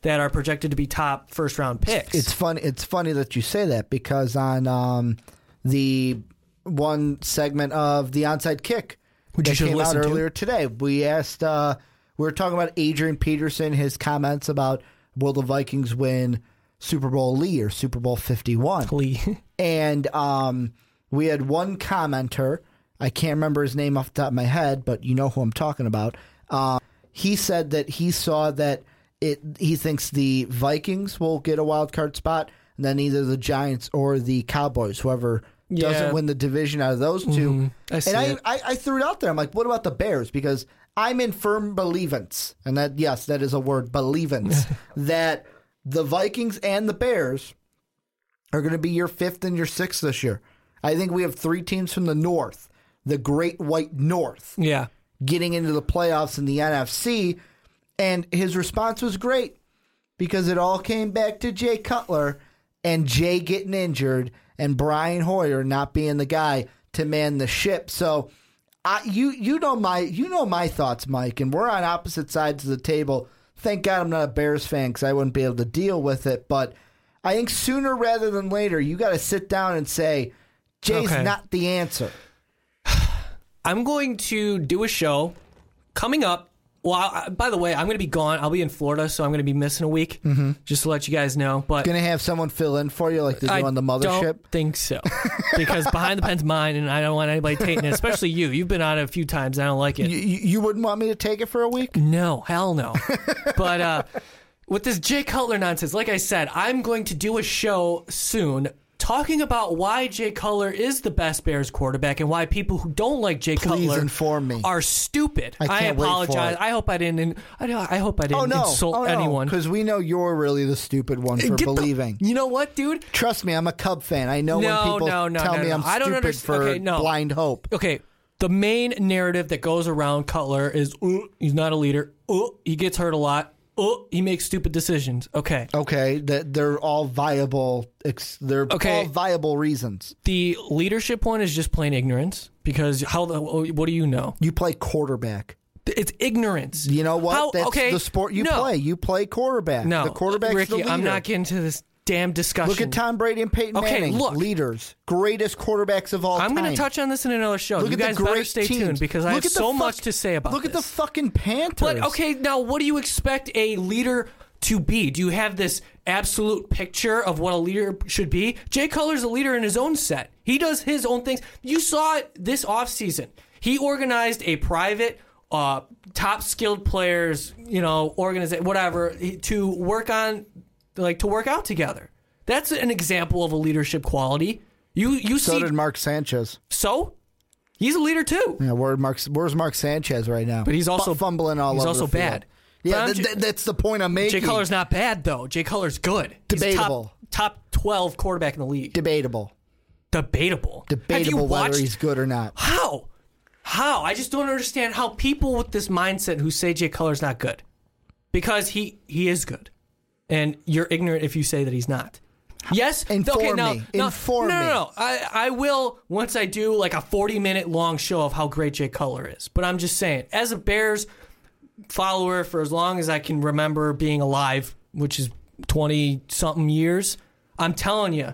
that are projected to be top first round picks. It's fun. It's funny that you say that because on um, the one segment of the onside kick Which that should came out listen to. earlier today, we asked. Uh, we were talking about Adrian Peterson, his comments about will the Vikings win Super Bowl Lee or Super Bowl Fifty One, Lee. and um, we had one commenter. I can't remember his name off the top of my head, but you know who I'm talking about. Uh, he said that he saw that it. He thinks the Vikings will get a wild card spot, and then either the Giants or the Cowboys, whoever Yeah. doesn't win the division out of those 2 Mm-hmm. I and I. I, I threw it out there. I'm like, what about the Bears? Because I'm in firm believance, and that yes, that is a word, believance, that the Vikings and the Bears are going to be your fifth and your sixth this year. I think we have three teams from the North, the Great White North, yeah. Getting into the playoffs in the NFC. And his response was great because it all came back to Jay Cutler and Jay getting injured and Brian Hoyer not being the guy to man the ship. So I, you you know my you know my thoughts, Mike, and we're on opposite sides of the table. Thank God I'm not a Bears fan because I wouldn't be able to deal with it. But I think sooner rather than later, you got to sit down and say Jay's Okay. not the answer. I'm going to do a show coming up. Well, I, by the way, I'm going to be gone. I'll be in Florida, so I'm going to be missing a week. Mm-hmm. Just to let you guys know. But Gonna have someone fill in for you like they do I on the mothership. don't think so. because behind the pen's mine, and I don't want anybody taking it, especially you. You've been on it a few times. I don't like it. You, you you wouldn't want me to take it for a week? No, hell no. but uh, with this Jay Cutler nonsense, like I said, I'm going to do a show soon talking about why Jay Cutler is the best Bears quarterback and why people who don't like Jay Please Cutler inform me. are stupid. I can't wait for apologize. it. I hope I didn't. I, don't- I hope I didn't Oh no! insult oh, no. anyone. because we know you're really the stupid one for Get the- believing. you know what, dude? Trust me, I'm a Cub fan. I know No, when people no, no, tell no, me no. I'm I don't stupid underst- for okay, no. blind hope. Okay, the main narrative that goes around Cutler is "Uh, he's not a leader. Uh, he gets hurt a lot. Uh, he makes stupid decisions. Okay. Okay, that they're all viable. Ex, they're Okay. all viable reasons. The leadership one is just plain ignorance because how the what do you know? You play quarterback. It's ignorance. You know what? How- That's okay, the sport you no, play. You play quarterback. No, the quarterback's Ricky, leader. I'm not getting to this damn discussion. Look at Tom Brady and Peyton Okay, Manning. look. leaders, greatest quarterbacks of all time. I'm going to touch on this in another show. Look you at guys the great better stay teams. tuned because I have so fuck- much to say about Look at the fucking Panthers. But okay, now what do you expect a leader to be? Do you have this absolute picture of what a leader should be? Jay Cutler's a leader in his own set. He does his own things. You saw it this offseason. He organized a private, uh, top skilled players, you know, organization, whatever, to work on, like, to work out together. That's an example of a leadership quality. You you So see did Mark Sanchez. so he's a leader too. Yeah, where Mark, where's Mark Sanchez right now? But he's also- Fu- fumbling all he's over. also the field. bad. Yeah, th- th- that's the point I'm making. Jay Cutler's not bad though. Jay Cutler's good. He's Debatable. top, top twelve quarterback in the league. debatable. debatable. Have you Debatable whether watched he's good or not. how? How? I just don't understand how people with this mindset who say Jay Cutler's not good, because he he is good, and you're ignorant if you say that he's not. Yes. Inform okay, now, me. now- Inform no, no, me. no. I, I will once I do like a 40 minute long show of how great Jay Cutler is. But I'm just saying, as a Bears follower for as long as I can remember being alive, which is 20 something years, I'm telling you,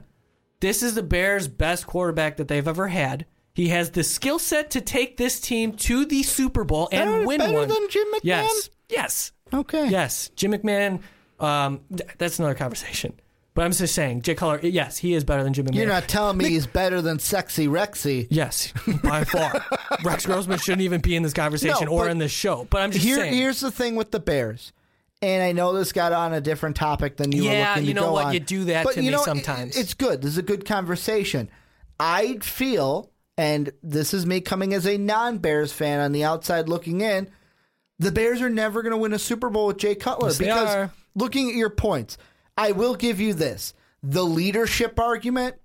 this is the Bears' best quarterback that they've ever had. He has the skill set to take this team to the Super Bowl and Better- win better one. than Jim McMahon? Yes. Yes. Okay. Yes. Jim McMahon, um, th- that's another conversation. But I'm just saying, Jay Cutler, yes, he is better than Jimmy. You're not telling me he's better than Sexy Rexy. Yes, by far. Rex Grossman shouldn't even be in this conversation No, or but in this show. But I'm just Here, saying. here's the thing with the Bears, and I know this got on a different topic than you were Yeah, looking to you know go what? on. You do that but to you me know, sometimes. It's good. This is a good conversation. I feel, and this is me coming as a non-Bears fan on the outside looking in. The Bears are never going to win a Super Bowl with Jay Cutler Yes, they because are. Looking at your points, I will give you this: the leadership argument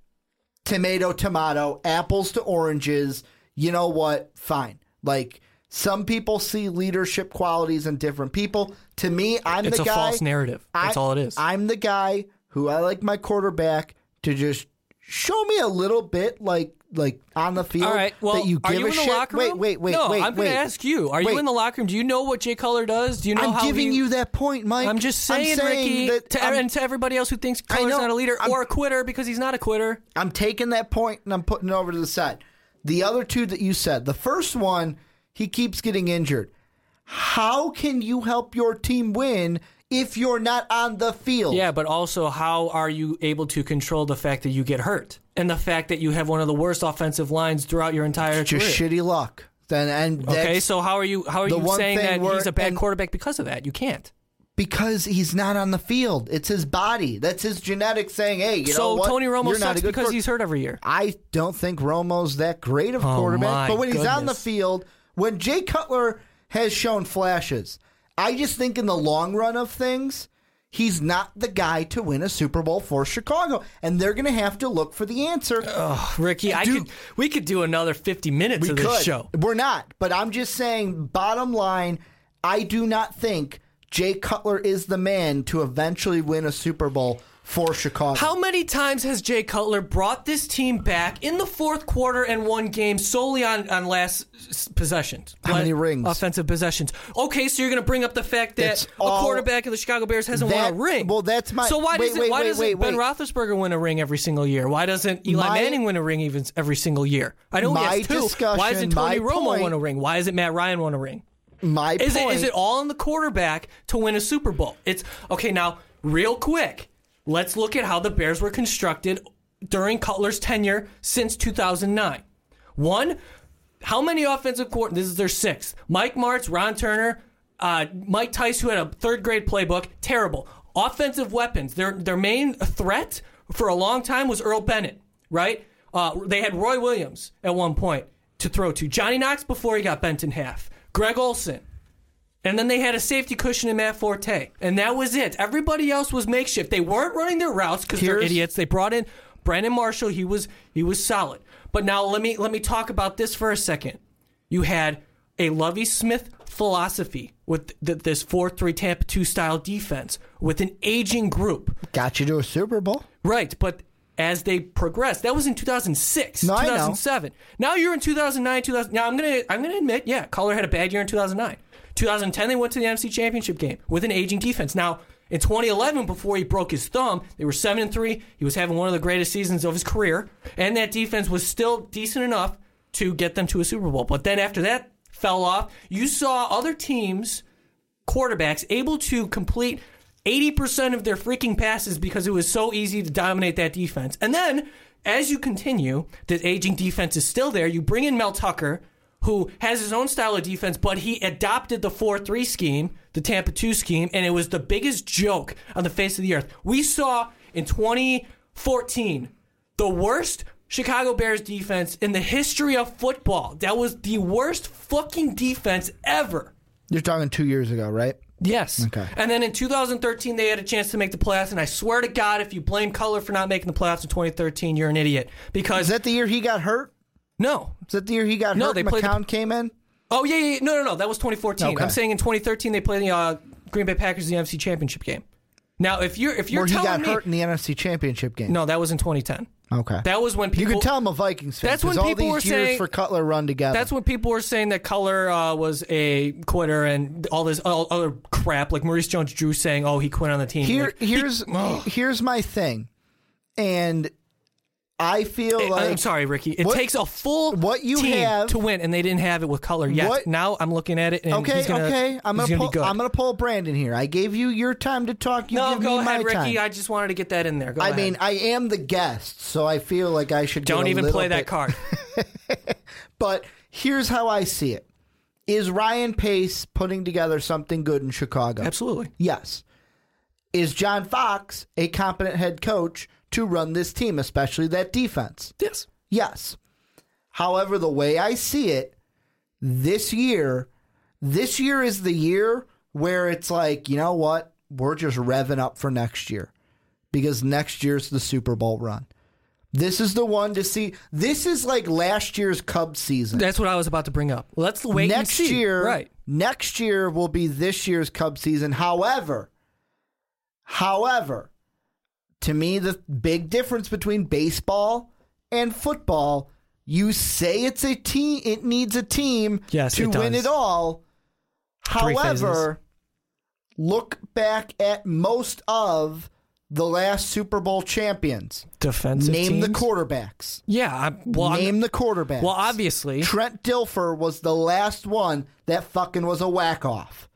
tomato tomato apples to oranges you know what fine like some people see leadership qualities in different people to me i'm It's the a guy false narrative. That's I- all it is. i'm the guy who i like my quarterback to just show me a little bit like like on the field all right. Well, that you are you a in the shit locker room? wait wait wait no, wait I'm going wait. to ask you. Are Wait. you in the locker room? Do you know what Jay Cutler does? Do you know i'm how giving he, you that point mike I'm just saying, Ricky, that to, I'm- and to everybody else who thinks Cutler's know. not a leader I'm- or a quitter because he's not a quitter. I'm taking that point and I'm putting it over to the side. The other two that you said, the first one, he keeps getting injured. How can you help your team win if you're not on the field? Yeah, but also, how are you able to control the fact that you get hurt and the fact that you have one of the worst offensive lines throughout your entire just career? shitty luck. Then and Okay, so how are you? How are you saying that he's a bad quarterback because of that? You can't. because he's not on the field. It's his body. That's his genetics saying, "Hey, you know so what? Tony Romo You're not sucks because quar- he's hurt every year. I don't think Romo's that great of a Oh, quarterback, but when he's on the field, when Jay Cutler has shown flashes, I just think in the long run of things, he's not the guy to win a Super Bowl for Chicago, and they're going to have to look for the answer. Oh, Ricky, I could. We could do another fifty minutes we of this could. show. We're not, but I'm just saying. Bottom line, I do not think Jay Cutler is the man to eventually win a Super Bowl for Chicago. How many times has Jay Cutler brought this team back in the fourth quarter and won games solely on, on last possessions? How many rings? Offensive possessions. Okay, so you're going to bring up the fact that That's a all- quarterback of the Chicago Bears hasn't That- won a ring. well, that's my- So why wait, doesn't wait, why wait, doesn't Ben. Roethlisberger win a ring every single year? Why doesn't Eli My- Manning win a ring even every single year? I know My he has two. Why isn't Tony Romo point- win a ring? Why isn't Matt Ryan won a ring? My Is point, it is it all in the quarterback to win a Super Bowl? It's okay now. Real quick, let's look at how the Bears were constructed during Cutler's tenure since 2009. One, how many offensive court? This is their sixth. Mike Martz, Ron Turner, uh, Mike Tice, who had a third grade playbook. Terrible offensive weapons. Their their main threat for a long time was Earl Bennett. Right? Uh, they had Roy Williams at one point to throw to. Johnny Knox before he got bent in half. Greg Olsen. And then they had a safety cushion in Matt Forte. And that was it. Everybody else was makeshift. They weren't running their routes because they're idiots. They brought in Brandon Marshall. He was he was solid. But now let me let me talk about this for a second. You had a Lovie Smith philosophy with th- this 4-3 Tampa 2 style defense with an aging group. got you to a Super Bowl. Right, but as they progressed, that was in 2006, No, I know. 2007. Now you're in 2009, 2000. Now I'm gonna I'm gonna admit, yeah, Cutler had a bad year in 2009. 2010 they went to the NFC Championship game with an aging defense. Now in 2011, before he broke his thumb, they were seven and three. He was having one of the greatest seasons of his career, and that defense was still decent enough to get them to a Super Bowl. But then after that fell off, you saw other teams quarterbacks able to complete 80% of their freaking passes because it was so easy to dominate that defense. And then, as you continue, the aging defense is still there. You bring in Mel Tucker, who has his own style of defense, but he adopted the 4 3 scheme, the Tampa 2 scheme, and it was the biggest joke on the face of the earth. We saw in 2014 the worst Chicago Bears defense in the history of football. That was the worst fucking defense ever. You're talking two years ago, right? Yes. Okay. And then in 2013, they had a chance to make the playoffs. And I swear to God, if you blame Cutler for not making the playoffs in 2013, you're an idiot. Because Is that the year he got hurt? No, Is that the year he got No, hurt? they and played the- McCown came in. Oh yeah, yeah, yeah. no, no, no. That was 2014. Okay. I'm saying in 2013 they played the uh, Green Bay Packers in the NFC Championship game. Now, if you're if you're Where he telling got me, hurt in the NFC Championship game. no, that was in 2010. Okay. That was when people, you could tell I'm a Vikings fan. That's when people were saying- for Cutler run together. That's when people were saying that Cutler uh, was a quitter and all this all, other crap, like Maurice Jones-Drew saying, "Oh, he quit on the team." Here, Like, he- here's here's my thing, and I feel eh, Hey, like I'm sorry, Ricky. It what- takes a full what you team have- to win, and they didn't have it with Cutler yet. What- Now I'm looking at it, and Okay, gonna, okay. I'm gonna, gonna pull. I'm gonna pull Brandon here. I gave you your time to talk. You no, give go me ahead, my Ricky. time. I just wanted to get that in there. Go I ahead. mean, I am the guest, so I feel like I should. get don't even play that card. But here's how I see it: Is Ryan Pace putting together something good in Chicago? Absolutely. Yes. Is John Fox a competent head coach to run this team, especially that defense? Yes. Yes. However, the way I see it, this year, this year is the year where it's like, you know what? We're just revving up for next year because next year's the Super Bowl run. This is the one to see. This is like last year's Cubs season. That's what I was about to bring up. Let's wait next see. year, right? Next year will be this year's Cubs season. However, however, to me, the big difference between baseball and football, you say it's a team, it needs a team Yes, to it win it all. Three However, look back at most of the last Super Bowl champions. Defensive Name the teams? quarterbacks. Yeah. I, well, I'm- Name the quarterbacks. Well, obviously, Trent Dilfer was the last one that fucking was a whack off.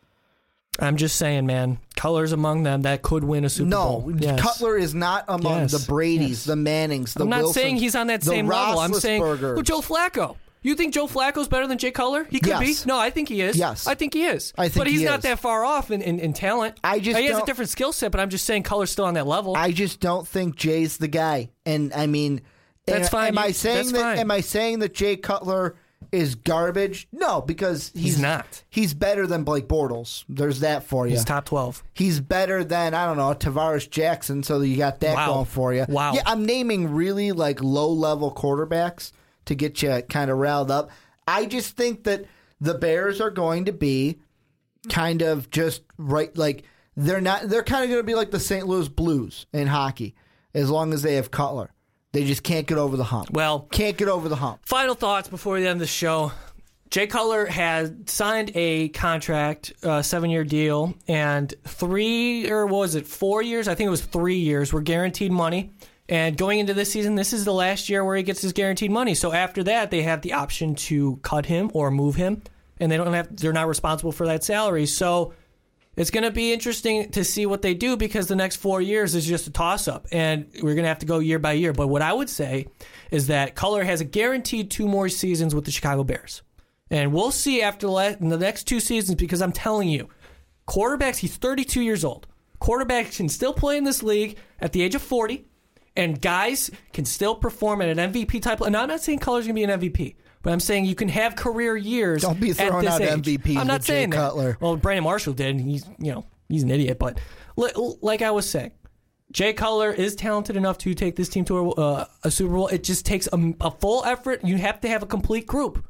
I'm just saying, man. Cutler's among them that could win a Super No, Bowl. Yes. Cutler is not among Yes, the Brady's, yes. the Mannings, the I'm not Wilsons, saying he's on that same level. I'm saying well, Joe Flacco. You think Joe Flacco's better than Jay Cutler? He could Yes. be. No, I think he is. Yes. I think he is. I think but he's he not that far off in, in, in talent. I just he has a different skill set, but I'm just saying Cutler's still on that level. I just don't think Jay's the guy. And I mean, That's fine. Am I saying that? fine. Am I saying that Jay Cutler is garbage? No, because he's, He's not. He's better than Blake Bortles. There's that for you. he's top twelve. He's better than I don't know Tarvaris Jackson. So you got that Wow. going for you. Wow. Yeah, I'm naming really like low level quarterbacks to get you kind of riled up. I just think that the Bears are going to be kind of just right like they're not they're kind of going to be like the St. Louis Blues in hockey as long as they have Cutler. They just can't get over the hump. Well, can't get over the hump. Final thoughts before we end the show. Jay Cutler has signed a contract, uh, a seven year deal, and three, or what was it, four years? I think it was three years, were guaranteed money. And going into this season, this is the last year where he gets his guaranteed money. So after that, they have the option to cut him or move him, and they don't have, they're not responsible for that salary. So it's going to be interesting to see what they do because the next four years is just a toss up, and we're going to have to go year by year. But what I would say is that Cutler has a guaranteed two more seasons with the Chicago Bears, and we'll see after the, next two seasons because I'm telling you, quarterbacks. He's 32 years old. Quarterbacks can still play in this league at the age of 40, and guys can still perform at an MVP type. And I'm not saying Cutler's going to be an MVP. But I'm saying you can have career years. Don't be throwing out age. MVPs I'm not with Jay saying that. Cutler. Well, Brandon Marshall did. And he's you know he's an idiot. But li- like I was saying, Jay Cutler is talented enough to take this team to a, uh, a Super Bowl. It just takes a, a full effort. You have to have a complete group.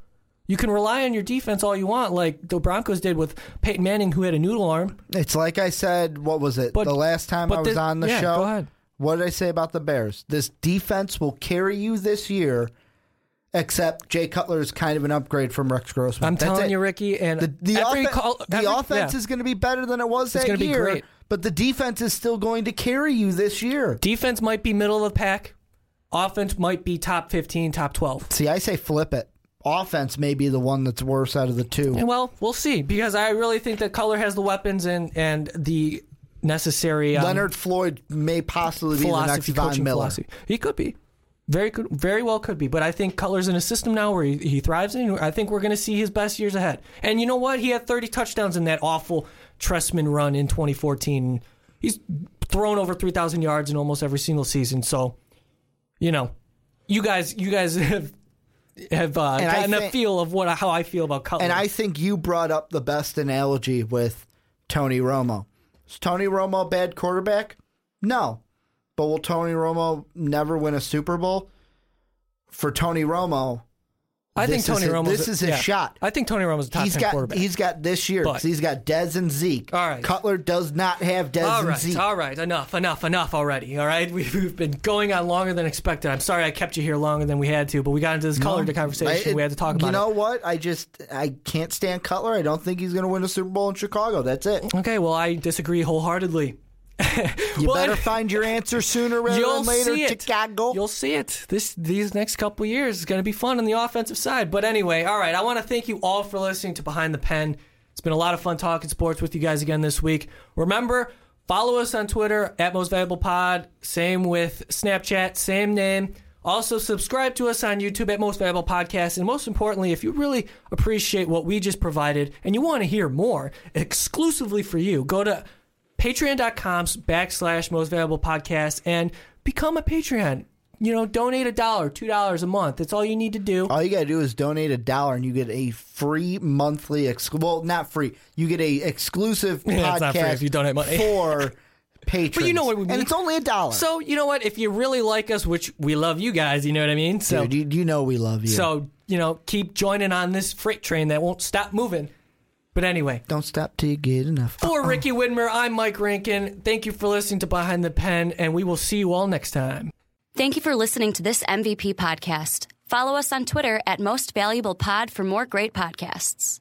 You can rely on your defense all you want, like the Broncos did with Peyton Manning, who had a noodle arm. It's like I said, what was it? But- the last time I was the- on the yeah, show? go ahead. What did I say about the Bears? This defense will carry you this year, except Jay Cutler is kind of an upgrade from Rex Grossman. I'm That's telling it. you, Ricky, and The, the, every call, the offense yeah. is going to be better than it was that gonna be year, great. but the defense is still going to carry you this year. defense might be middle of the pack. Offense might be top 15, top 12. See, I say flip it. Offense may be the one that's worse out of the two. And well, we'll see because I really think that Cutler has the weapons and and the necessary um, Leonard Floyd may possibly be the next Von Miller. philosophy. He could be. Very could, very well could be. But I think Cutler's in a system now where he, he thrives in. I think we're going to see his best years ahead. And you know what? He had 30 touchdowns in that awful Trestman run in 2014. He's thrown over 3,000 yards in almost every single season. So, you know, you guys, you guys have have uh, And gotten a feel of what how I feel about Cutler. And I think you brought up the best analogy with Tony Romo. Is Tony Romo a bad quarterback? No. But will Tony Romo never win a Super Bowl? For Tony Romo, I think Tony Romo. this is his shot. I think Tony Romo's a top he's 10 got quarterback. he's got this year But- he's got Dez and Zeke. All right. Cutler does not have Dez all and Zeke. all right, enough, enough, enough already. All right, we've, we've been going on longer than expected. I'm sorry I kept you here longer than we had to, but we got into this color to conversation. I- we had to talk about You know it. what? I just I can't stand Cutler. I don't think he's going to win a Super Bowl in Chicago. That's it. Okay, well, I disagree wholeheartedly. You Well, better find your answer sooner rather You'll than later, see it. Chicago. You'll see it. This these next couple years is going to be fun on the offensive side. But anyway, all right. I want to thank you all for listening to Behind the Pen. It's been a lot of fun talking sports with you guys again this week. Remember, follow us on Twitter at Most Valuable Pod. Same with Snapchat, same name. Also, subscribe to us on YouTube at Most Valuable Podcast. And most importantly, if you really appreciate what we just provided and you want to hear more exclusively for you, go to patreon.com backslash most valuable podcast and become a Patreon. You know, donate a dollar, two dollars a month. That's all you need to do. All you gotta do is donate a dollar, and you get a free monthly. Ex- well, not free. You get a exclusive Yeah, podcast free if you donate money. for patrons. But you know what we mean. and it's only a dollar. So you know what? If you really like us, which we love you guys, you know what I mean. So Dude, you, you know we love you. so you know, keep joining on this freight train that won't stop moving. But anyway, don't stop till you get enough. for Ricky Widmer, I'm Mike Rankin. Thank you for listening to Behind the Pen, and we will see you all next time. Thank you for listening to this MVP podcast. Follow us on Twitter at Most Valuable Pod for more great podcasts.